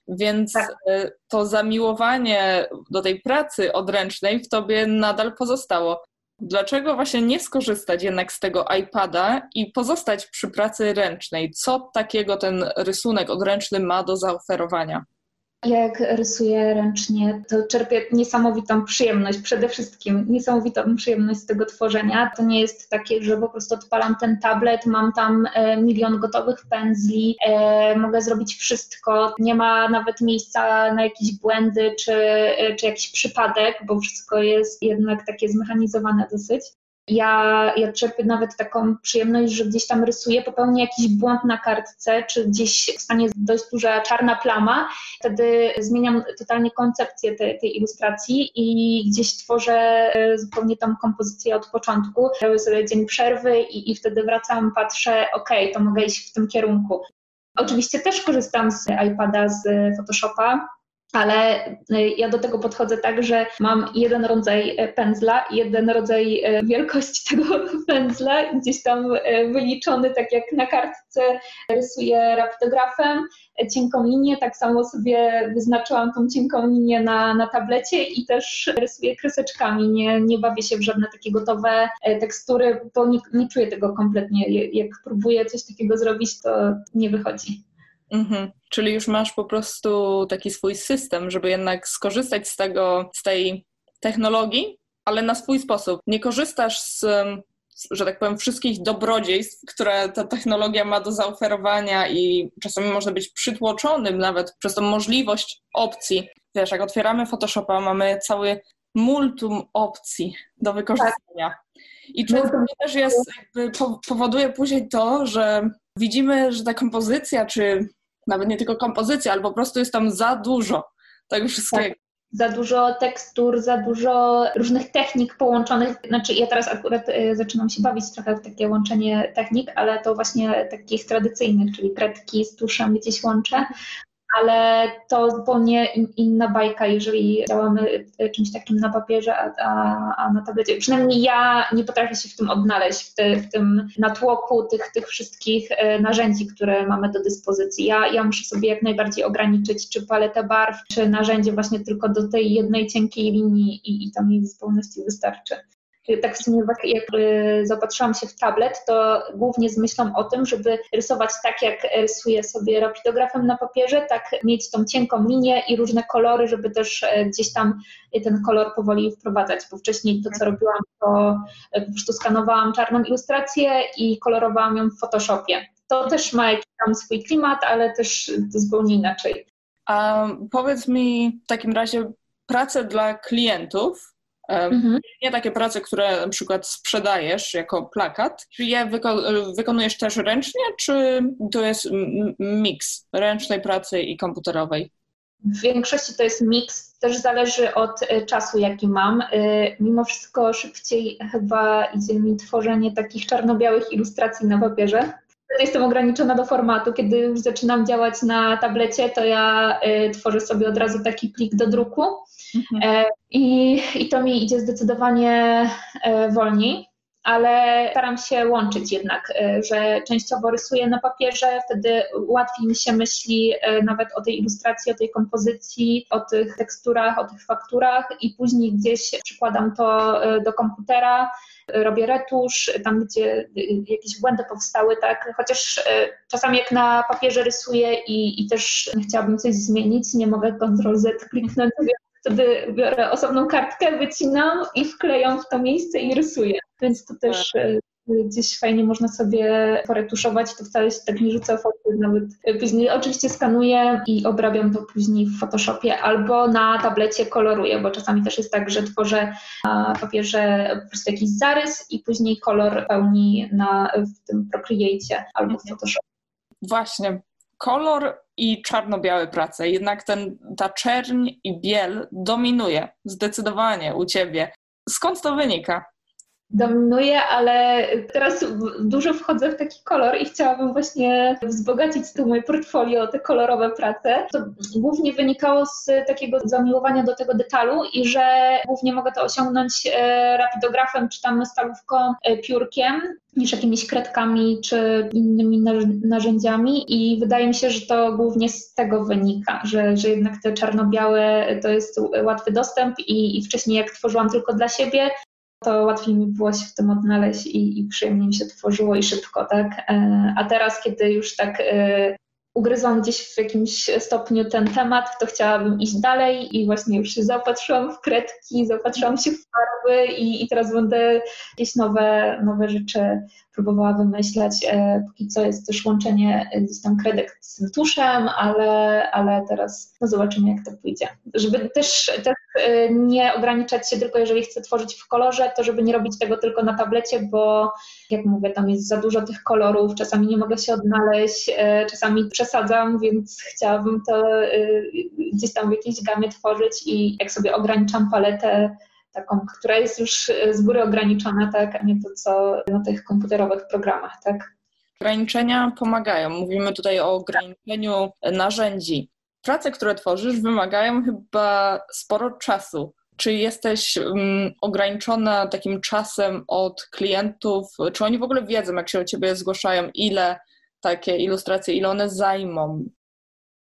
Speaker 1: Więc tak. Y, to zamiłowanie do tej pracy odręcznej w tobie nadal pozostało. Dlaczego właśnie nie skorzystać jednak z tego iPada i pozostać przy pracy ręcznej? Co takiego ten rysunek odręczny ma do zaoferowania?
Speaker 2: Jak rysuję ręcznie, to czerpię niesamowitą przyjemność, przede wszystkim niesamowitą przyjemność z tego tworzenia. To nie jest takie, że po prostu odpalam ten tablet, mam tam e, milion gotowych pędzli, e, mogę zrobić wszystko, nie ma nawet miejsca na jakieś błędy czy, e, czy jakiś przypadek, bo wszystko jest jednak takie zmechanizowane dosyć. Ja, ja czerpię nawet taką przyjemność, że gdzieś tam rysuję, popełnię jakiś błąd na kartce, czy gdzieś stanie dość duża czarna plama, wtedy zmieniam totalnie koncepcję tej, tej ilustracji i gdzieś tworzę e, zupełnie tą kompozycję od początku. Robię sobie dzień przerwy i, i wtedy wracam, patrzę, ok, to mogę iść w tym kierunku. Oczywiście też korzystam z iPada, z Photoshopa, ale y, ja do tego podchodzę tak, że mam jeden rodzaj e, pędzla, jeden rodzaj e, wielkości tego *laughs* pędzla, gdzieś tam e, wyliczony, tak jak na kartce rysuję rapidografem, cienką linię, tak samo sobie wyznaczyłam tą cienką linię na, na tablecie i też rysuję kreseczkami, nie, nie bawię się w żadne takie gotowe tekstury, bo nie, nie czuję tego kompletnie. Jak próbuję coś takiego zrobić, to nie wychodzi.
Speaker 1: Mhm. Czyli już masz po prostu taki swój system, żeby jednak skorzystać z tego, z tej technologii, ale na swój sposób. Nie korzystasz z, że tak powiem, wszystkich dobrodziejstw, które ta technologia ma do zaoferowania i czasami można być przytłoczonym nawet przez tą możliwość opcji. Wiesz, jak otwieramy Photoshopa, mamy cały multum opcji do wykorzystania. Tak. I często też jest, jakby powoduje później to, że widzimy, że ta kompozycja czy nawet nie tylko kompozycja, ale po prostu jest tam za dużo tego wszystkiego. Tak.
Speaker 2: Za dużo tekstur, za dużo różnych technik połączonych. Znaczy, ja teraz akurat y, zaczynam się bawić trochę w takie łączenie technik, ale to właśnie takich tradycyjnych, czyli kredki z tuszem gdzieś łączę, ale to zupełnie inna bajka, jeżeli działamy e, czymś takim na papierze, a, a, a na tablecie. Przynajmniej ja nie potrafię się w tym odnaleźć, w, te, w tym natłoku tych, tych wszystkich e, narzędzi, które mamy do dyspozycji. Ja, ja muszę sobie jak najbardziej ograniczyć czy paletę barw, czy narzędzie właśnie tylko do tej jednej cienkiej linii i, i mi w zupełności wystarczy tak w sumie jak zaopatrzyłam się w tablet, to głównie z myślą o tym, żeby rysować tak, jak rysuję sobie rapidografem na papierze, tak mieć tą cienką linię i różne kolory, żeby też e, gdzieś tam ten kolor powoli wprowadzać, bo wcześniej to, co robiłam, to e, po prostu skanowałam czarną ilustrację i kolorowałam ją w Photoshopie. To też ma jakiś tam swój klimat, ale też zupełnie inaczej.
Speaker 1: A powiedz mi w takim razie pracę dla klientów, mhm. nie takie prace, które na przykład sprzedajesz jako plakat, czy je wyko- wykonujesz też ręcznie, czy to jest miks ręcznej pracy i komputerowej?
Speaker 2: W większości to jest miks, też zależy od e, czasu, jaki mam. E, mimo wszystko szybciej chyba idzie mi tworzenie takich czarno-białych ilustracji na papierze. Jestem ograniczona do formatu. Kiedy już zaczynam działać na tablecie, to ja e, tworzę sobie od razu taki plik do druku. Mhm. I, I to mi idzie zdecydowanie wolniej ale staram się łączyć jednak, e, że częściowo rysuję na papierze, wtedy łatwiej mi się myśli e, nawet o tej ilustracji, o tej kompozycji, o tych teksturach, o tych fakturach i później gdzieś przykładam to e, do komputera, robię retusz, tam gdzie jakieś błędy powstały, tak, chociaż czasami jak na papierze rysuję i, i też chciałabym coś zmienić, nie mogę Ctrl-Z kliknąć, wtedy biorę osobną kartkę, wycinam i wklejam w to miejsce i rysuję. Więc to też tak. e, gdzieś fajnie można sobie poretuszować, to wcale się tak nie rzuca foty, nawet później oczywiście skanuję i obrabiam to później w Photoshopie albo na tablecie koloruję, bo czasami też jest tak, że tworzę na papierze po prostu jakiś zarys i później kolor pełni na, w tym Procreate albo w mhm. Photoshopie.
Speaker 1: Właśnie, kolor i czarno-białe prace. Jednak ten, ta czerń i biel dominuje zdecydowanie u ciebie. Skąd to wynika?
Speaker 2: Dominuje, ale teraz dużo wchodzę w taki kolor i chciałabym właśnie wzbogacić tu moje portfolio te kolorowe prace. To głównie wynikało z takiego zamiłowania do tego detalu i że głównie mogę to osiągnąć e, rapidografem czy tam stalówką, e, piórkiem niż jakimiś kredkami czy innymi narzędziami i wydaje mi się, że to głównie z tego wynika, że, że jednak te czarno-białe to jest łatwy dostęp i, i wcześniej jak tworzyłam tylko dla siebie, to łatwiej mi było się w tym odnaleźć i, i przyjemniej mi się tworzyło i szybko, tak? E, a teraz, kiedy już tak e, ugryzłam gdzieś w jakimś stopniu ten temat, to chciałabym iść dalej i właśnie już się zaopatrzyłam w kredki, zaopatrzyłam się w farby i, i teraz będę jakieś nowe, nowe rzeczy próbowała wymyślać. E, póki co jest też łączenie gdzieś tam kredek z tym tuszem, ale, ale teraz no zobaczymy, jak to pójdzie. Żeby też, e, nie ograniczać się tylko, jeżeli chcę tworzyć w kolorze, to żeby nie robić tego tylko na tablecie, bo jak mówię, tam jest za dużo tych kolorów, czasami nie mogę się odnaleźć, e, czasami przesadzam, więc chciałabym to gdzieś tam w jakiejś gamie tworzyć i jak sobie ograniczam paletę, taką, która jest już e, z góry ograniczona, tak, a nie to, co na tych komputerowych programach, tak.
Speaker 1: Ograniczenia pomagają. Mówimy tutaj o ograniczeniu narzędzi. Prace, które tworzysz, wymagają chyba sporo czasu. Czy jesteś um, ograniczona takim czasem od klientów? Czy oni w ogóle wiedzą, jak się o ciebie zgłaszają, ile takie ilustracje, ile one zajmą?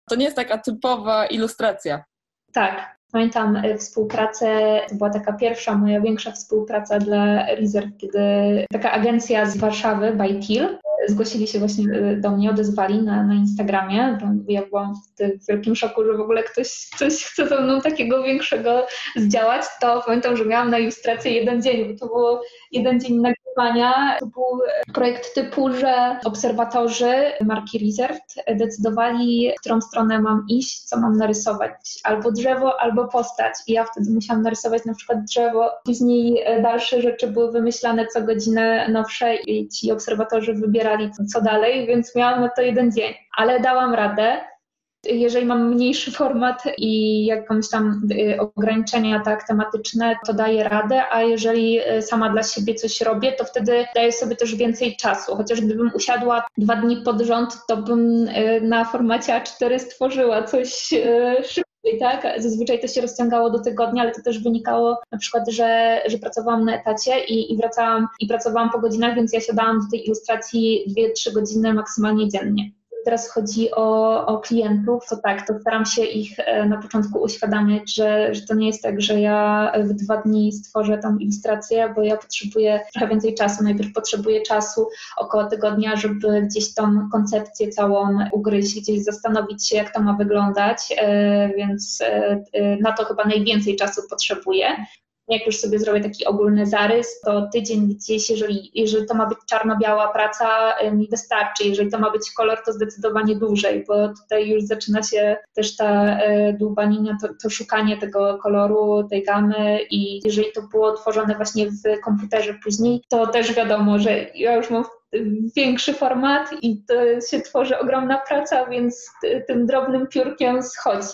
Speaker 1: To nie jest taka typowa ilustracja.
Speaker 2: Tak, Pamiętam e, współpracę, to była taka pierwsza moja większa współpraca dla Reserve, kiedy taka agencja z Warszawy, by Till, zgłosili się właśnie e, do mnie, odezwali na, na Instagramie. Ja byłam w wielkim szoku, że w ogóle ktoś coś chce ze mną takiego większego zdziałać. To pamiętam, że miałam na ilustrację jeden dzień, bo to było jeden dzień To był projekt typu, że obserwatorzy marki Reserved decydowali, w którą stronę mam iść, co mam narysować. Albo drzewo, albo postać. I ja wtedy musiałam narysować na przykład drzewo. Później e, dalsze rzeczy były wymyślane co godzinę nowsze i ci obserwatorzy wybierali co dalej, więc miałam na to jeden dzień. Ale dałam radę jeżeli mam mniejszy *laughs* format i jakąś tam y, ograniczenia tak tematyczne, to daję radę, a jeżeli y, sama dla siebie coś robię, to wtedy daję sobie też więcej czasu. Chociaż gdybym usiadła dwa dni pod rząd, to bym y, na formacie A4 stworzyła coś szybciej, tak? Zazwyczaj to się rozciągało do tygodnia, ale to też wynikało na przykład, że, że pracowałam na etacie i, i wracałam i pracowałam po godzinach, więc ja siadałam do tej ilustracji 2-3 godziny maksymalnie dziennie teraz chodzi o, o klientów, to tak, to staram się ich e, na początku uświadamiać, że, że to nie jest tak, że ja w dwa dni stworzę tą ilustrację, bo ja potrzebuję trochę więcej czasu. Najpierw potrzebuję czasu około tygodnia, żeby gdzieś tą koncepcję całą ugryźć, gdzieś zastanowić się, jak to ma wyglądać, e, więc e, na to chyba najwięcej czasu potrzebuję. Jak już sobie zrobię taki ogólny zarys, to tydzień gdzieś, jeżeli, jeżeli to ma być czarno-biała praca, mi wystarczy. Jeżeli to ma być kolor, to zdecydowanie dłużej, bo tutaj już zaczyna się też ta e, dłubanina, to, to szukanie tego koloru, tej gamy i jeżeli to było tworzone właśnie w komputerze później, to też wiadomo, że ja już mam większy format i to się tworzy ogromna praca, więc tym drobnym piórkiem schodzi.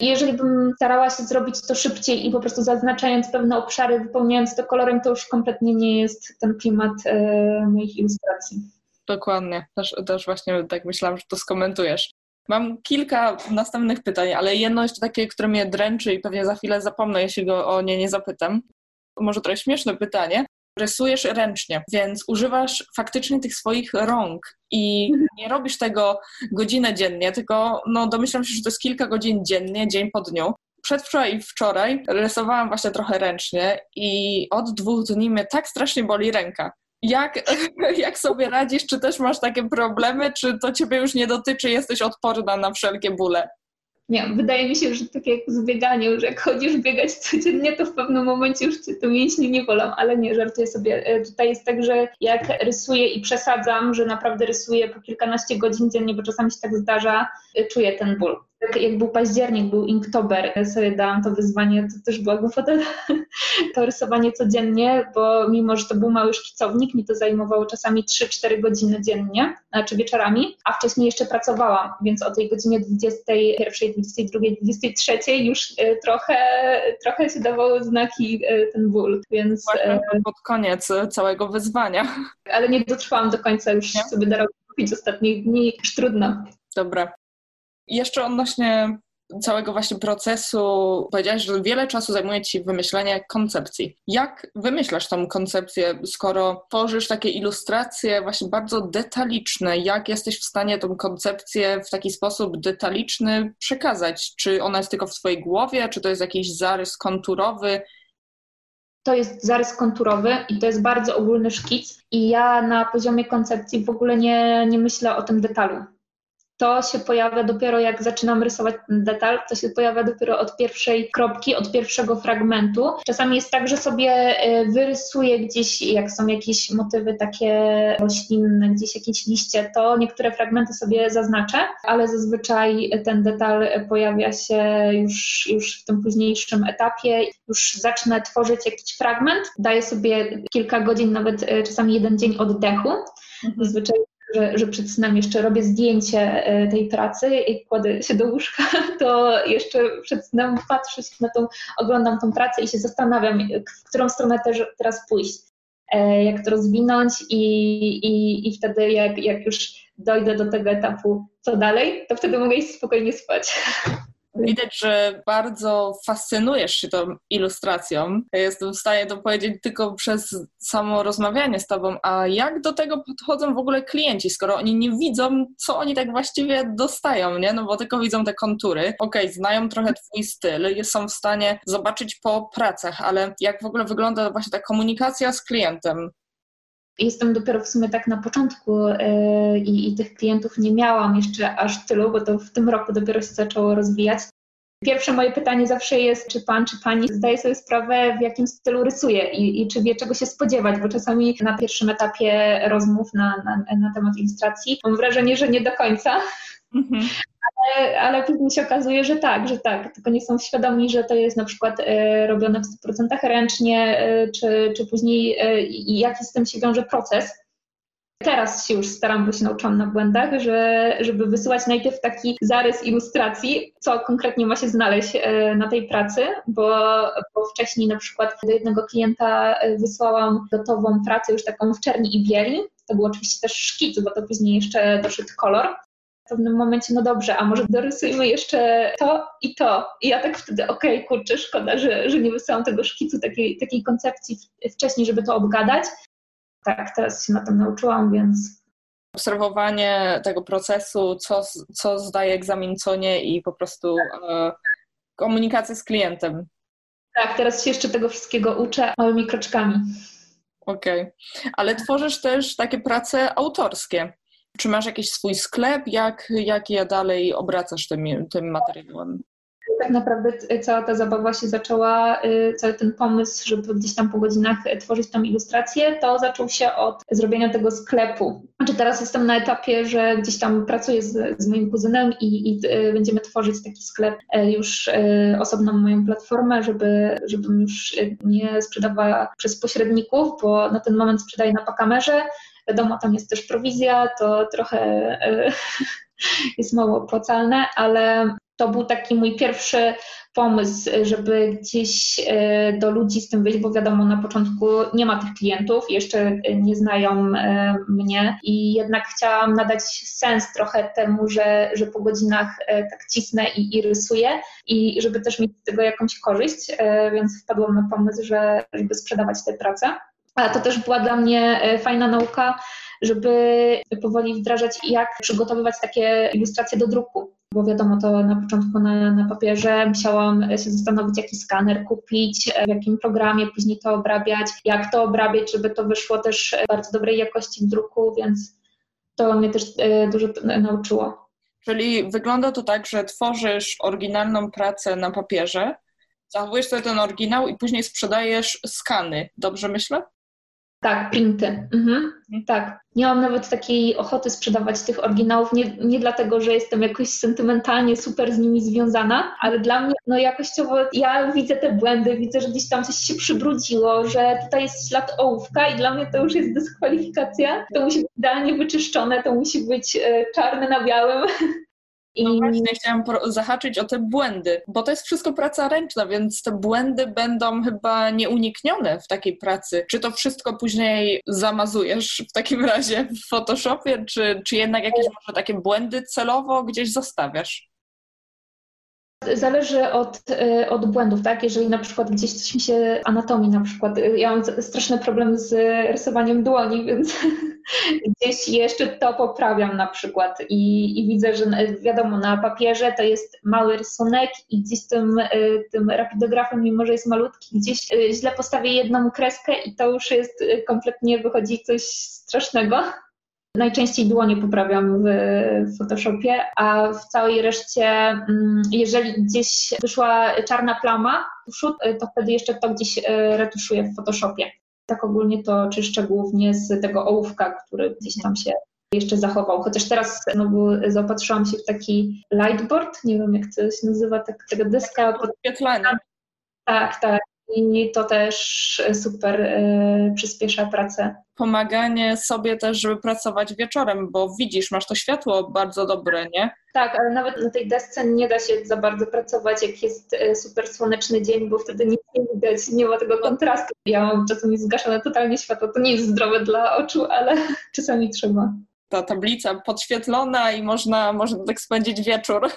Speaker 2: Jeżeli bym starała się zrobić to szybciej i po prostu zaznaczając pewne obszary, wypełniając to kolorem, to już kompletnie nie jest ten klimat e, moich ilustracji.
Speaker 1: Dokładnie, też, też właśnie tak myślałam, że to skomentujesz. Mam kilka następnych pytań, ale jedno jeszcze takie, które mnie dręczy i pewnie za chwilę zapomnę, jeśli go o nie nie zapytam. Może trochę śmieszne pytanie, rysujesz ręcznie, więc używasz faktycznie tych swoich rąk i mhm. nie robisz tego godzinę dziennie, tylko no, domyślam się, że to jest kilka godzin dziennie, dzień po dniu. Przedwczoraj i wczoraj rysowałam właśnie trochę ręcznie i od dwóch dni mnie tak strasznie boli ręka. Jak, *laughs* jak sobie radzisz? Czy też masz takie problemy, czy to ciebie już nie dotyczy, jesteś odporna na wszelkie bóle?
Speaker 2: Nie, wydaje mi się, że tak jak z bieganiem, że jak chodzisz biegać codziennie, to w pewnym momencie już cię to mięśnie nie wolą, ale nie, żartuję sobie. E, tutaj jest tak, że jak rysuję i przesadzam, że naprawdę rysuję po kilkanaście godzin dziennie, bo czasami się tak zdarza, e, czuję ten ból jak był październik, był Inktober, ja sobie dałam to wyzwanie, to też była głupota, *laughs* to rysowanie codziennie, bo mimo, że to był mały szkicownik, mi to zajmowało czasami 3-4 godziny dziennie, znaczy wieczorami, a wcześniej jeszcze pracowałam, więc o tej godzinie 21, 22, 23 już e, trochę, trochę się dawały znaki e, ten ból, więc...
Speaker 1: Właśnie pod koniec całego wyzwania.
Speaker 2: Ale nie dotrwałam do końca, już nie? sobie darowałam kupić ostatnich dni, już trudno.
Speaker 1: Dobra. Jeszcze odnośnie całego właśnie procesu, powiedziałaś, że wiele czasu zajmuje Ci wymyślenie koncepcji. Jak wymyślasz tą koncepcję, skoro tworzysz takie ilustracje właśnie bardzo detaliczne? Jak jesteś w stanie tą koncepcję w taki sposób detaliczny przekazać? Czy ona jest tylko w Twojej głowie, czy to jest jakiś zarys konturowy?
Speaker 2: to jest zarys konturowy i to jest bardzo ogólny szkic i ja na poziomie koncepcji w ogóle nie, nie myślę o tym detalu to się pojawia dopiero jak zaczynam rysować ten detal, to się pojawia dopiero od pierwszej kropki, od pierwszego fragmentu. Czasami jest tak, że sobie e, wyrysuję gdzieś, jak są jakieś motywy takie roślinne, gdzieś jakieś liście, to niektóre fragmenty sobie zaznaczę, ale zazwyczaj ten detal pojawia się już, już w tym późniejszym etapie. Już zacznę tworzyć jakiś fragment, daję sobie kilka godzin, nawet e, czasami jeden dzień oddechu. Mhm. Zazwyczaj że, że przed snem jeszcze robię zdjęcie e, tej pracy i kładę się do łóżka, *laughs* to jeszcze przed snem patrzę się na tą, oglądam tą pracę i się zastanawiam, w którą stronę też teraz pójść, e, jak to rozwinąć i, i, i wtedy jak, jak już dojdę do tego etapu, co dalej, to wtedy mogę iść spokojnie spać. *laughs*
Speaker 1: Widać, że bardzo fascynujesz się tą ilustracją. Jestem w stanie to powiedzieć tylko przez samo rozmawianie z Tobą. A jak do tego podchodzą w ogóle klienci, skoro oni nie widzą, co oni tak właściwie dostają, nie? No bo tylko widzą te kontury. Okej, okay, znają trochę Twój styl, są w stanie zobaczyć po pracach, ale jak w ogóle wygląda właśnie ta komunikacja z klientem?
Speaker 2: Jestem dopiero w sumie tak na początku yy, i, tych klientów nie miałam jeszcze aż tylu, bo to w tym roku dopiero się zaczęło rozwijać. Pierwsze moje pytanie zawsze jest, czy pan, czy pani zdaje sobie sprawę, w jakim stylu rysuje i, i czy wie, czego się spodziewać, bo czasami na pierwszym etapie rozmów na, na, na temat ilustracji mam wrażenie, że nie do końca. Mhm ale, ale później się okazuje, że tak, że tak, tylko nie są świadomi, że to jest na przykład e, robione w 100% ręcznie, e, czy, czy później e, i jaki z tym się wiąże proces. Teraz się już staram, bo się nauczyłam na błędach, że, żeby wysyłać najpierw taki zarys ilustracji, co konkretnie ma się znaleźć na tej pracy, bo, bo wcześniej na przykład do jednego klienta wysłałam gotową pracę już taką w czerni i bieli. To był oczywiście też szkic, bo to później jeszcze doszedł kolor w pewnym momencie, no dobrze, a może dorysujmy jeszcze to i to. I ja tak wtedy, okej, okay, kurczę, szkoda, że, że nie wysłałam tego szkicu, takiej, takiej koncepcji wcześniej, żeby to obgadać. Tak, teraz się na tym nauczyłam, więc
Speaker 1: obserwowanie tego procesu, co, co zdaje egzamin, co nie i po prostu e, komunikacja z klientem.
Speaker 2: Tak, teraz się jeszcze tego wszystkiego uczę małymi kroczkami.
Speaker 1: Okej, okay. ale tworzysz też takie prace autorskie. Czy masz jakiś swój sklep? Jak, jak ja dalej obracasz tym, tym materiałem?
Speaker 2: tak naprawdę cała ta zabawa się zaczęła, y, cały ten pomysł, żeby gdzieś tam po godzinach tworzyć tą ilustrację, to zaczął się od zrobienia tego sklepu. Znaczy teraz jestem na etapie, że gdzieś tam pracuję z, z moim kuzynem i, i będziemy tworzyć taki sklep już osobną moją platformę, żeby, żebym już nie sprzedawała przez pośredników, bo na ten moment sprzedaję na pakamerze. Wiadomo, tam jest też prowizja, to trochę *laughs* jest mało opłacalne, ale to był taki mój pierwszy pomysł, żeby gdzieś e, do ludzi z tym wyjść, bo wiadomo, na początku nie ma tych klientów, jeszcze nie znają e, mnie i jednak chciałam nadać sens trochę temu, że, że po godzinach e, tak cisnę i, i rysuję i żeby też mieć z tego jakąś korzyść, więc wpadłam na pomysł, że, żeby sprzedawać tę pracę. Ale to też była dla mnie fajna nauka, żeby powoli wdrażać, jak przygotowywać takie ilustracje do druku. Bo wiadomo, to na początku na, na papierze musiałam się zastanowić, jaki skaner kupić, w jakim programie później to obrabiać, jak to obrabiać, żeby to wyszło też bardzo dobrej jakości w druku, więc to mnie też e, dużo nauczyło.
Speaker 1: Czyli wygląda to tak, że tworzysz oryginalną pracę na papierze, zachowujesz sobie ten oryginał i później sprzedajesz skany. Dobrze myślę?
Speaker 2: Tak, printy. Mhm. Tak. Nie mam nawet takiej ochoty sprzedawać tych oryginałów, nie, nie dlatego, że jestem jakoś sentymentalnie super z nimi związana, ale dla mnie no jakościowo ja widzę te błędy, widzę, że gdzieś tam coś się przybrudziło, że tutaj jest ślad ołówka i dla mnie to już jest dyskwalifikacja. To musi być idealnie wyczyszczone, to musi być e, czarne na białym. *laughs*
Speaker 1: I... No właśnie, chciałam zahaczyć o te błędy, bo to jest wszystko praca ręczna, więc te błędy będą chyba nieuniknione w takiej pracy. Czy to wszystko później zamazujesz w takim razie w Photoshopie, czy, czy jednak jakieś może takie błędy celowo gdzieś zostawiasz?
Speaker 2: Zależy od, y, od błędów, tak? Jeżeli na przykład gdzieś coś mi się, anatomii na przykład, y, ja mam straszny problem z rysowaniem dłoni, *laughs* więc gdzieś jeszcze to poprawiam na przykład i, i widzę, że wiadomo, na papierze to jest mały rysunek i gdzieś tym, y, tym rapidografem, mimo że jest malutki, gdzieś źle postawię jedną kreskę i to już jest kompletnie wychodzi coś strasznego. Najczęściej dłonie poprawiam w Photoshopie, a w całej reszcie, mm, jeżeli gdzieś wyszła czarna plama tuszu, to wtedy jeszcze to gdzieś e, retuszuję w Photoshopie. Tak ogólnie to czyszczę głównie z tego ołówka, który gdzieś tam się jeszcze zachował. Chociaż teraz znowu zaopatrzyłam się w taki lightboard, nie wiem jak to się nazywa, tak, tego dyska.
Speaker 1: Podświetlania.
Speaker 2: Tak, tak i to też super y, przyspiesza pracę.
Speaker 1: Pomaganie sobie też, żeby pracować wieczorem, bo widzisz, masz to światło bardzo dobre, nie?
Speaker 2: Tak, ale nawet na tej desce nie da się za bardzo pracować, jak jest y, super słoneczny dzień, bo wtedy nic nie widać, nie ma tego kontrastu. Ja mam czasami zgaszone totalnie światło, to nie jest zdrowe dla oczu, ale *laughs* czasami trzeba
Speaker 1: ta tablica podświetlona i można, można tak spędzić wieczór. *laughs*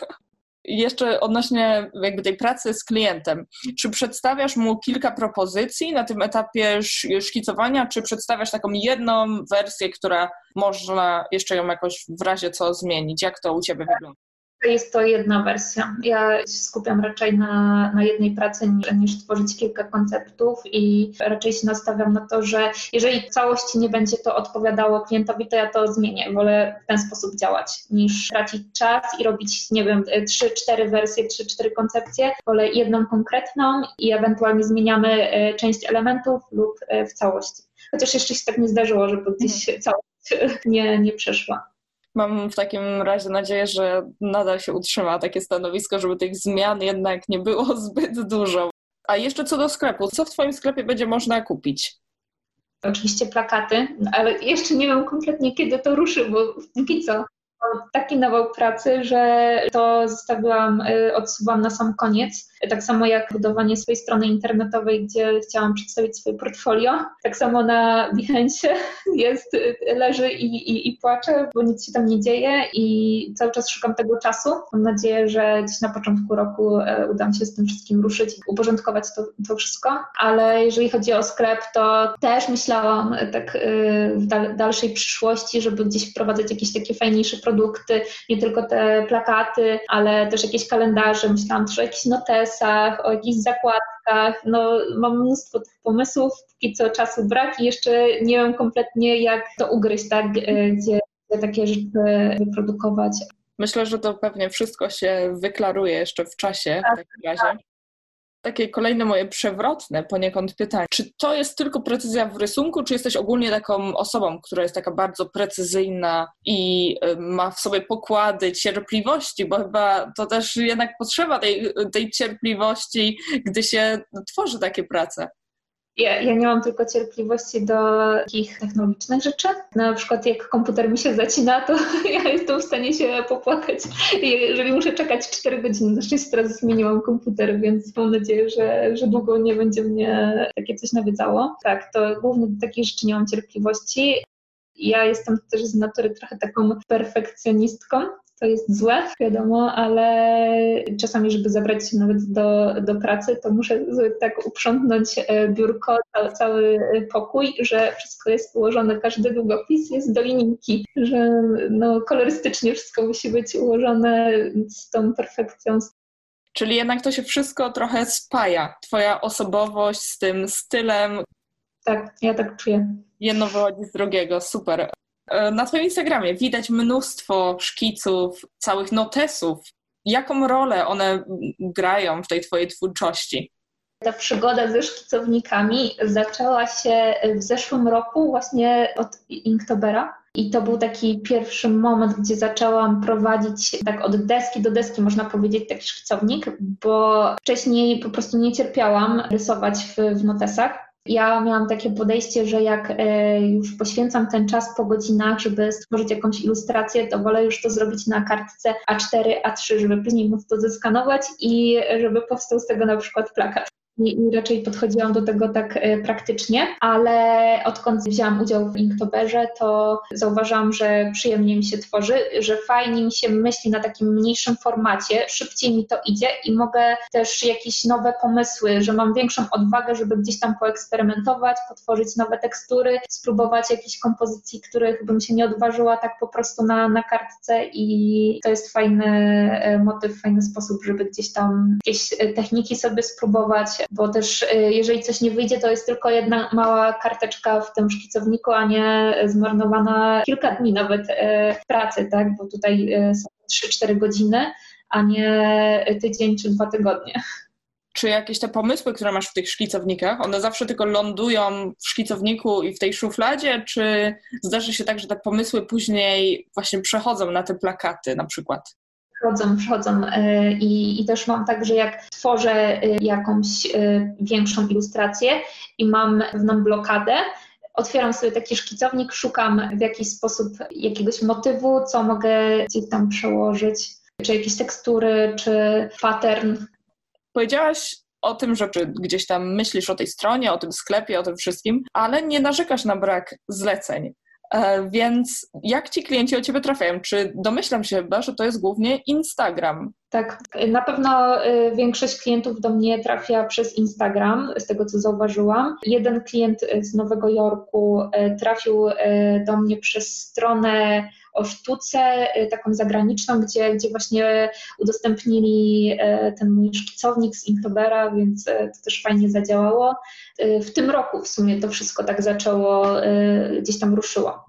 Speaker 1: jeszcze odnośnie jakby tej pracy z klientem. Czy przedstawiasz mu kilka propozycji na tym etapie szkicowania, czy przedstawiasz taką jedną wersję, która można jeszcze ją jakoś w razie co zmienić? Jak to u Ciebie wygląda?
Speaker 2: Jest to jedna wersja. Ja się skupiam raczej na, na jednej pracy niż, tworzyć kilka konceptów i raczej się nastawiam na to, że jeżeli całości nie będzie to odpowiadało klientowi, to ja to zmienię. Wolę w ten sposób działać niż tracić czas i robić, nie wiem, trzy, cztery wersje, trzy, cztery koncepcje. Wolę jedną konkretną i ewentualnie zmieniamy e, część elementów lub e, w całości. Chociaż jeszcze się tak nie zdarzyło, żeby gdzieś mhm. całość *laughs* nie, nie przeszła.
Speaker 1: Mam w takim razie nadzieję, że nadal się utrzyma takie stanowisko, żeby tych zmian jednak nie było *laughs* zbyt dużo. A jeszcze co do sklepu, co w Twoim sklepie będzie można kupić?
Speaker 2: Oczywiście plakaty, ale jeszcze nie wiem kompletnie kiedy to ruszy, bo póki co taki nawał pracy, że to zostawiłam, y, odsuwam na sam koniec. Tak samo jak budowanie swojej strony internetowej, gdzie chciałam przedstawić swoje portfolio. Tak samo na Behance *laughs* jest, y, leży i, i, i płaczę, bo nic się tam nie dzieje i cały czas szukam tego czasu. Mam nadzieję, że gdzieś na początku roku y, uda mi się z tym wszystkim ruszyć, uporządkować to, to wszystko. Ale jeżeli chodzi o sklep, to też myślałam tak w dalszej przyszłości, żeby gdzieś wprowadzać jakieś takie fajniejsze produkty, nie tylko te plakaty, ale też jakieś kalendarze. Myślałam też o jakichś notesach, o jakichś zakładkach. No, mam mnóstwo tych pomysłów, póki co czasu brak i jeszcze nie wiem kompletnie, jak to ugryźć, tak, e, gdzie, gdzie takie rzeczy wyprodukować.
Speaker 1: Myślę, że to pewnie wszystko się wyklaruje jeszcze w czasie tak, w takim razie. Tak takie kolejne moje przewrotne poniekąd pytanie. Czy to jest tylko precyzja w rysunku, czy jesteś ogólnie taką osobą, która jest taka bardzo precyzyjna i y, ma w sobie pokłady cierpliwości, bo chyba to też jednak potrzeba tej, tej cierpliwości, gdy się tworzy takie prace.
Speaker 2: Ja, ja nie mam tylko cierpliwości do takich technologicznych rzeczy. Na przykład jak komputer mi się zacina, to *laughs* ja jestem w stanie się popłakać, jeżeli muszę czekać 4 godziny. Na szczęście teraz zmieniłam komputer, więc mam nadzieję, że, że długo nie będzie mnie takie coś nawiedzało. Tak, to głównie do takich rzeczy nie mam cierpliwości. Ja jestem też z natury trochę taką perfekcjonistką, to jest złe, wiadomo, ale czasami, żeby zabrać się nawet do, do pracy, to muszę tak uprzątnąć e, biurko, cały pokój, że wszystko jest ułożone, każdy długopis jest do linijki, że no, kolorystycznie wszystko musi być ułożone z tą perfekcją.
Speaker 1: Czyli jednak to się wszystko trochę spaja. Twoja osobowość z tym stylem.
Speaker 2: Tak, ja tak czuję.
Speaker 1: Jedno wychodzi z drugiego, super. E, na Twoim Instagramie widać mnóstwo szkiców, całych notesów. Jaką rolę one grają w tej Twojej twórczości?
Speaker 2: Ta przygoda ze szkicownikami zaczęła się w zeszłym roku właśnie od Inktobera. I to był taki pierwszy moment, gdzie zaczęłam prowadzić tak od deski do deski, można powiedzieć, taki szkicownik, bo wcześniej po prostu nie cierpiałam rysować w, w notesach. Ja miałam takie podejście, że jak e, już poświęcam ten czas po godzinach, żeby stworzyć jakąś ilustrację, to wolę już to zrobić na kartce A4, A3, żeby później móc to zeskanować i żeby powstał z tego na przykład plakat i, raczej podchodziłam do tego tak e, praktycznie, ale odkąd wzięłam udział w Inktoberze, to zauważyłam, że przyjemnie mi się tworzy, że fajnie mi się myśli na takim mniejszym formacie, szybciej mi to idzie i mogę też jakieś nowe pomysły, że mam większą odwagę, żeby gdzieś tam poeksperymentować, potworzyć nowe tekstury, spróbować jakichś kompozycji, których bym się nie odważyła tak po prostu na, na kartce i to jest fajny e, motyw, fajny sposób, żeby gdzieś tam jakieś e, techniki sobie spróbować, bo też y, jeżeli coś nie wyjdzie, to jest tylko jedna mała karteczka w tym szkicowniku, a nie zmarnowana kilka dni nawet y, pracy, tak? Bo tutaj y, są 3-4 godziny, a nie tydzień czy dwa tygodnie.
Speaker 1: Czy jakieś te pomysły, które masz w tych szkicownikach, one zawsze tylko lądują w szkicowniku i w tej szufladzie, czy zdarzy się tak, że te pomysły później właśnie przechodzą na te plakaty na przykład?
Speaker 2: Przychodzą, przychodzą e, i, i też mam tak, że jak tworzę e, jakąś e, większą ilustrację i mam pewną blokadę, otwieram sobie taki szkicownik, szukam w jakiś sposób jakiegoś motywu, co mogę gdzieś tam przełożyć, czy jakieś tekstury, czy pattern.
Speaker 1: Powiedziałaś o tym, że gdzieś tam myślisz o tej stronie, o tym sklepie, o tym wszystkim, ale nie narzekasz na brak zleceń. E, więc jak ci klienci o ciebie trafiają? Czy domyślam się chyba, że to jest głównie Instagram?
Speaker 2: Tak, na pewno y, większość klientów do mnie trafia przez Instagram, z tego co zauważyłam. Jeden klient z Nowego Jorku y, trafił y, do mnie przez stronę o sztuce, taką zagraniczną, gdzie, gdzie właśnie udostępnili ten mój szkicownik z Inktober'a, więc to też fajnie zadziałało. W tym roku w sumie to wszystko tak zaczęło, gdzieś tam ruszyło.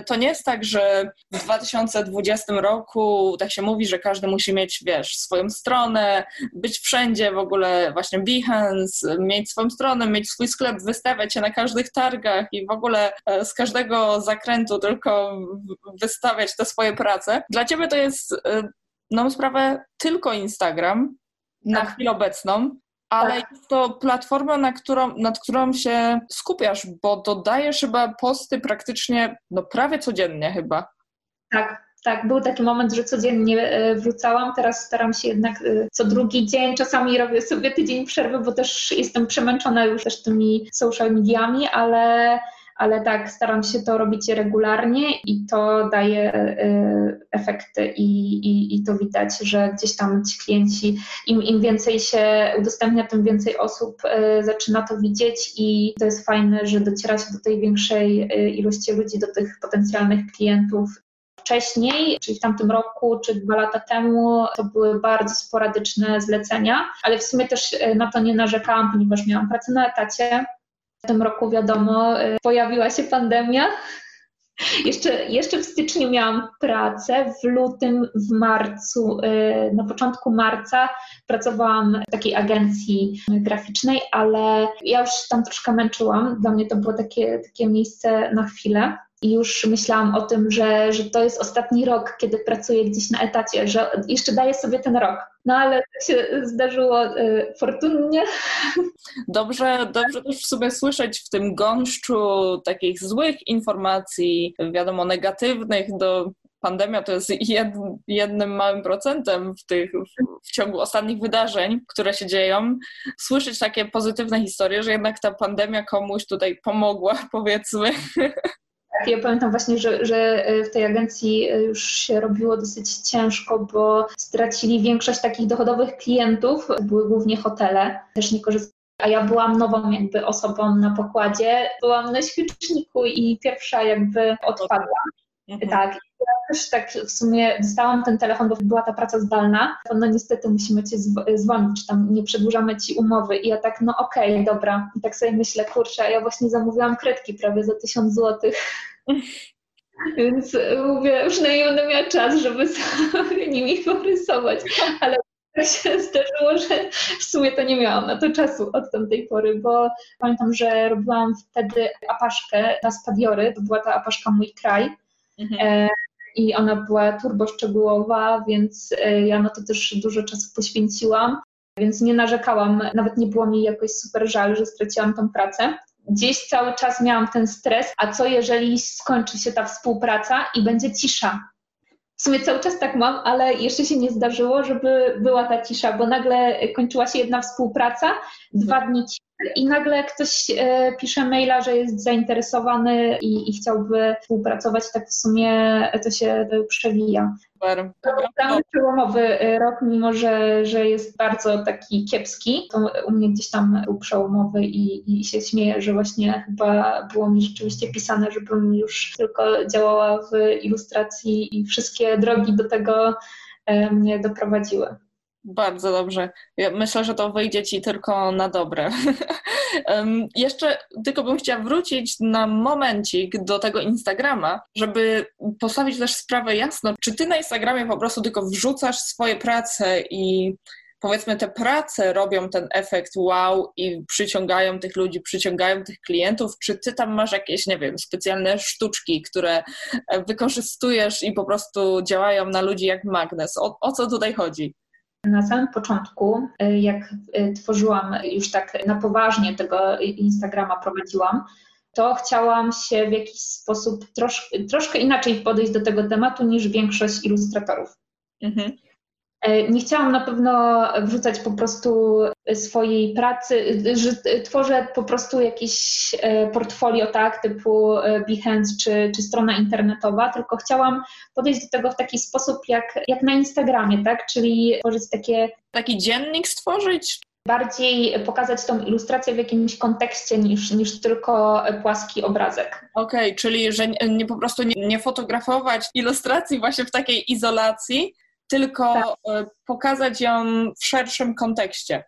Speaker 1: To nie jest tak, że w 2020 roku tak się mówi, że każdy musi mieć, wiesz, swoją stronę, być wszędzie w ogóle, właśnie Behance, mieć swoją stronę, mieć swój sklep, wystawiać się na każdych targach i w ogóle e, z każdego zakrętu tylko wystawiać te swoje prace. Dla ciebie to jest e, na sprawę tylko Instagram na tak. chwilę obecną ale tak. jest to platforma, na którą, nad którą się skupiasz, bo dodajesz chyba posty praktycznie, no prawie codziennie chyba.
Speaker 2: Tak, tak, był taki moment, że codziennie e, wrzucałam, teraz staram się jednak e, co drugi dzień, czasami robię sobie tydzień przerwy, bo też jestem przemęczona już też tymi social mediami, ale ale tak, staram się to robić regularnie i to daje y, efekty i, i, i to widać, że gdzieś tam ci klienci, im, im więcej się udostępnia, tym więcej osób y, zaczyna to widzieć i to jest fajne, że dociera się do tej większej y, ilości ludzi, do tych potencjalnych klientów. Wcześniej, czyli w tamtym roku, czy dwa lata temu, to były bardzo sporadyczne zlecenia, ale w sumie też na to nie narzekałam, ponieważ miałam pracę na etacie, w tym roku, wiadomo, y, pojawiła się pandemia Jeszcze, jeszcze w styczniu miałam pracę, w lutym, w marcu, y, na początku marca pracowałam w takiej agencji graficznej, ale ja już tam troszkę męczyłam. Dla mnie to było takie, takie miejsce na chwilę i już myślałam o tym, że, że to jest ostatni rok, kiedy pracuję gdzieś na etacie, że jeszcze daję sobie ten rok. No ale tak się zdarzyło y, fortunnie.
Speaker 1: Dobrze, dobrze też w sobie słyszeć w tym gąszczu takich złych informacji, wiadomo, negatywnych do pandemia to jest jed, jednym małym procentem w, tych, w, w, ciągu ostatnich wydarzeń, które się dzieją, słyszeć takie pozytywne historie, że jednak ta pandemia komuś tutaj pomogła, *laughs* powiedzmy.
Speaker 2: Tak, ja pamiętam właśnie, że, że e, w tej agencji e, już się robiło dosyć ciężko, bo stracili większość takich dochodowych klientów, były głównie hotele, też nie korzystali a ja byłam nową jakby osobą na pokładzie, byłam na świeczniku i pierwsza jakby odpadła. Mhm. Tak, ja też tak w sumie dostałam ten telefon, bo była ta praca zdalna. No niestety musimy cię zwolnić, czy tam nie przedłużamy ci umowy. I ja tak, no okej, okay, dobra. I tak sobie myślę, kurczę, ja właśnie zamówiłam kredki prawie za tysiąc złotych. *laughs* Więc mówię, przynajmniej będę miała czas, żeby *laughs* sobie nimi porysować. Ale tak się zdarzyło, że w sumie to nie miałam na to czasu od tamtej pory, bo pamiętam, że robiłam wtedy apaszkę na Spadiory, to była ta apaszka Mój Kraj. Mhm. E, I ona była turbo szczegółowa, więc e, ja na to też dużo czasu poświęciłam, więc nie narzekałam, nawet nie było mi jakoś super żal, że straciłam tą pracę. Gdzieś cały czas miałam ten stres, a co jeżeli skończy się ta współpraca i będzie cisza? W sumie cały czas tak mam, ale jeszcze się nie zdarzyło, żeby była ta cisza, bo nagle kończyła się jedna współpraca, dwa dni i nagle ktoś e, pisze maila, że jest zainteresowany i, i chciałby współpracować, tak w sumie to się przewija. Super. Tam przełomowy e, rok, mimo że, że jest bardzo taki kiepski, to u mnie gdzieś tam był przełomowy i, i się śmieję, że właśnie chyba było mi rzeczywiście pisane, żebym już tylko działała w ilustracji i wszystkie drogi do tego e, mnie doprowadziły.
Speaker 1: Bardzo dobrze. Ja myślę, że to wyjdzie ci tylko na dobre. *laughs* Jeszcze tylko bym chciała wrócić na momencik do tego Instagrama, żeby postawić też sprawę jasno. Czy ty na Instagramie po prostu tylko wrzucasz swoje prace i powiedzmy te prace robią ten efekt wow i przyciągają tych ludzi, przyciągają tych klientów, czy ty tam masz jakieś, nie wiem, specjalne sztuczki, które wykorzystujesz i po prostu działają na ludzi jak magnes? O, o co tutaj chodzi?
Speaker 2: Na samym początku, y, jak y, tworzyłam już tak na poważnie tego Instagrama prowadziłam, to chciałam się w jakiś sposób trosz, troszkę inaczej podejść do tego tematu niż większość ilustratorów. Mhm. E, nie chciałam na pewno wrzucać po prostu swojej pracy, że tworzę po prostu jakieś e, portfolio, tak, typu e, Behance czy, czy strona internetowa, tylko chciałam podejść do tego w taki sposób jak, jak na Instagramie, tak, czyli tworzyć takie...
Speaker 1: Taki dziennik stworzyć?
Speaker 2: bardziej pokazać tą ilustrację w jakimś kontekście niż, niż tylko płaski obrazek.
Speaker 1: Okej, okay, czyli że nie, nie po prostu nie, nie, fotografować ilustracji właśnie w takiej izolacji, tylko tak. E, pokazać ją w szerszym kontekście.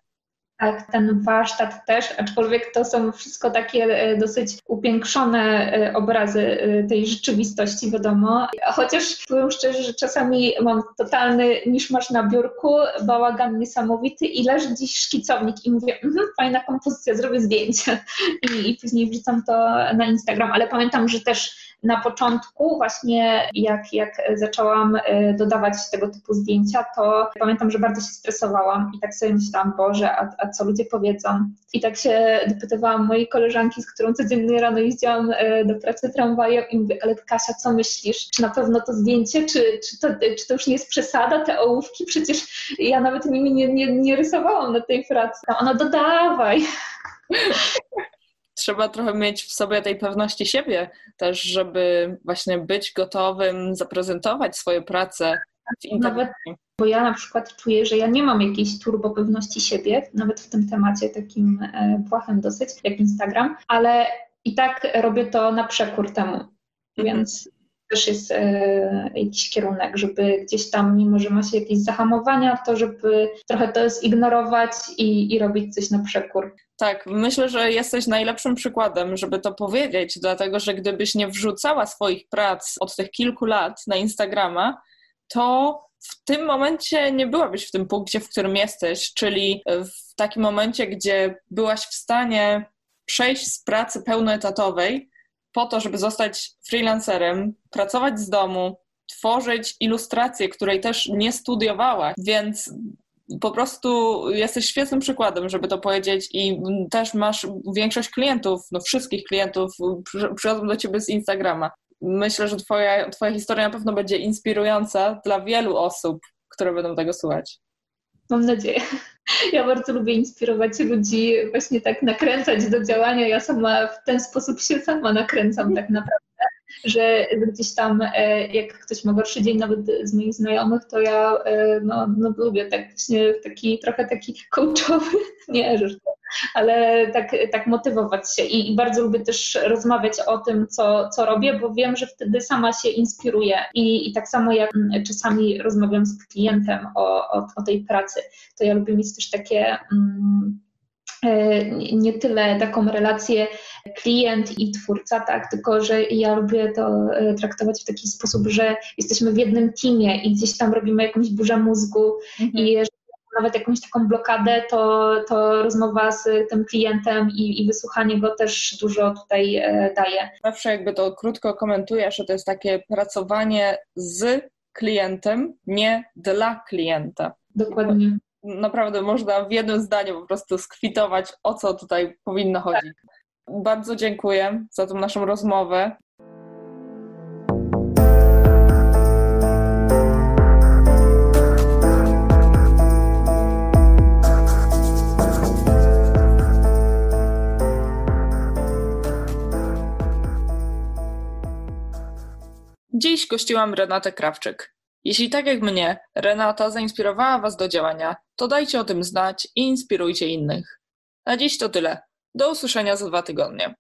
Speaker 2: Tak, ten warsztat też, aczkolwiek to są wszystko takie e, dosyć upiększone e, obrazy tej rzeczywistości, wiadomo. Chociaż powiem szczerze, że czasami mam totalny masz na biurku, bałagan niesamowity i leży gdzieś szkicownik i mówię, mhm, fajna kompozycja, zrobię zdjęcie. *laughs* I, I później wrzucam to na Instagram, ale pamiętam, że też na początku, właśnie jak, jak zaczęłam e, dodawać tego typu zdjęcia, to pamiętam, że bardzo się stresowałam i tak sobie myślałam, Boże, a, a co ludzie powiedzą? I tak się dopytywałam mojej koleżanki, z którą codziennie rano jeździłam e, do pracy tramwajem i mówię, ale Kasia, co myślisz? Czy na pewno to zdjęcie, czy, czy, to, czy to już nie jest przesada, te ołówki? Przecież ja nawet nimi nie, nie, nie rysowałam na tej pracy. Ona dodawaj *laughs*
Speaker 1: trzeba trochę mieć w sobie tej pewności siebie też, żeby właśnie być gotowym, zaprezentować swoje prace w internecie. Nawet,
Speaker 2: bo ja na przykład czuję, że ja nie mam jakiejś turbo pewności siebie, nawet w tym temacie takim e, błahym dosyć, jak Instagram, ale i tak robię to na przekór temu. Mhm. Więc też jest e, jakiś kierunek, żeby gdzieś tam, mimo że ma się jakieś zahamowania, to żeby trochę to zignorować i, i robić coś na przekór.
Speaker 1: Tak, myślę, że jesteś najlepszym przykładem, żeby to powiedzieć, dlatego że gdybyś nie wrzucała swoich prac od tych kilku lat na Instagrama, to w tym momencie nie byłabyś w tym punkcie, w którym jesteś, czyli w takim momencie, gdzie byłaś w stanie przejść z pracy pełnoetatowej po to, żeby zostać freelancerem, pracować z domu, tworzyć ilustrację, której też nie studiowałaś, więc po prostu jesteś świetnym przykładem, żeby to powiedzieć i też masz większość klientów, no wszystkich klientów przychodzą do ciebie z Instagrama. Myślę, że twoja, twoja historia na pewno będzie inspirująca dla wielu osób, które będą tego słuchać.
Speaker 2: Mam nadzieję. Ja bardzo lubię inspirować ludzi, właśnie tak nakręcać do działania. Ja sama w ten sposób się sama nakręcam tak naprawdę że gdzieś tam, e, jak ktoś ma gorszy dzień, nawet z moich znajomych, to ja e, no, no lubię tak właśnie taki, trochę taki coachowy, *laughs* nie, że ale tak, tak motywować się I, i, bardzo lubię też rozmawiać o tym, co, co robię, bo wiem, że wtedy sama się inspiruję i, i tak samo jak czasami rozmawiam z klientem o, o, o tej pracy, to ja lubię mieć też takie mm, e, nie tyle taką relację klient i twórca, tak, tylko że ja lubię to e, traktować w taki sposób, że jesteśmy w jednym teamie i gdzieś tam robimy jakąś burzę mózgu mhm. i jeżeli nawet jakąś taką blokadę, to, to rozmowa z tym klientem i, i wysłuchanie go też dużo tutaj e, daje.
Speaker 1: Zawsze jakby to krótko komentujesz, że to jest takie pracowanie z klientem, nie dla klienta.
Speaker 2: Dokładnie.
Speaker 1: Naprawdę można w jednym zdaniu po prostu skwitować, o co tutaj powinno chodzić. Tak. Bardzo dziękuję za tą naszą rozmowę. Dziś gościłam Renatę Krawczyk. Jeśli tak jak mnie, Renata zainspirowała Was do działania, to dajcie o tym znać i inspirujcie innych. Na dziś to tyle. Do usłyszenia za dwa tygodnie.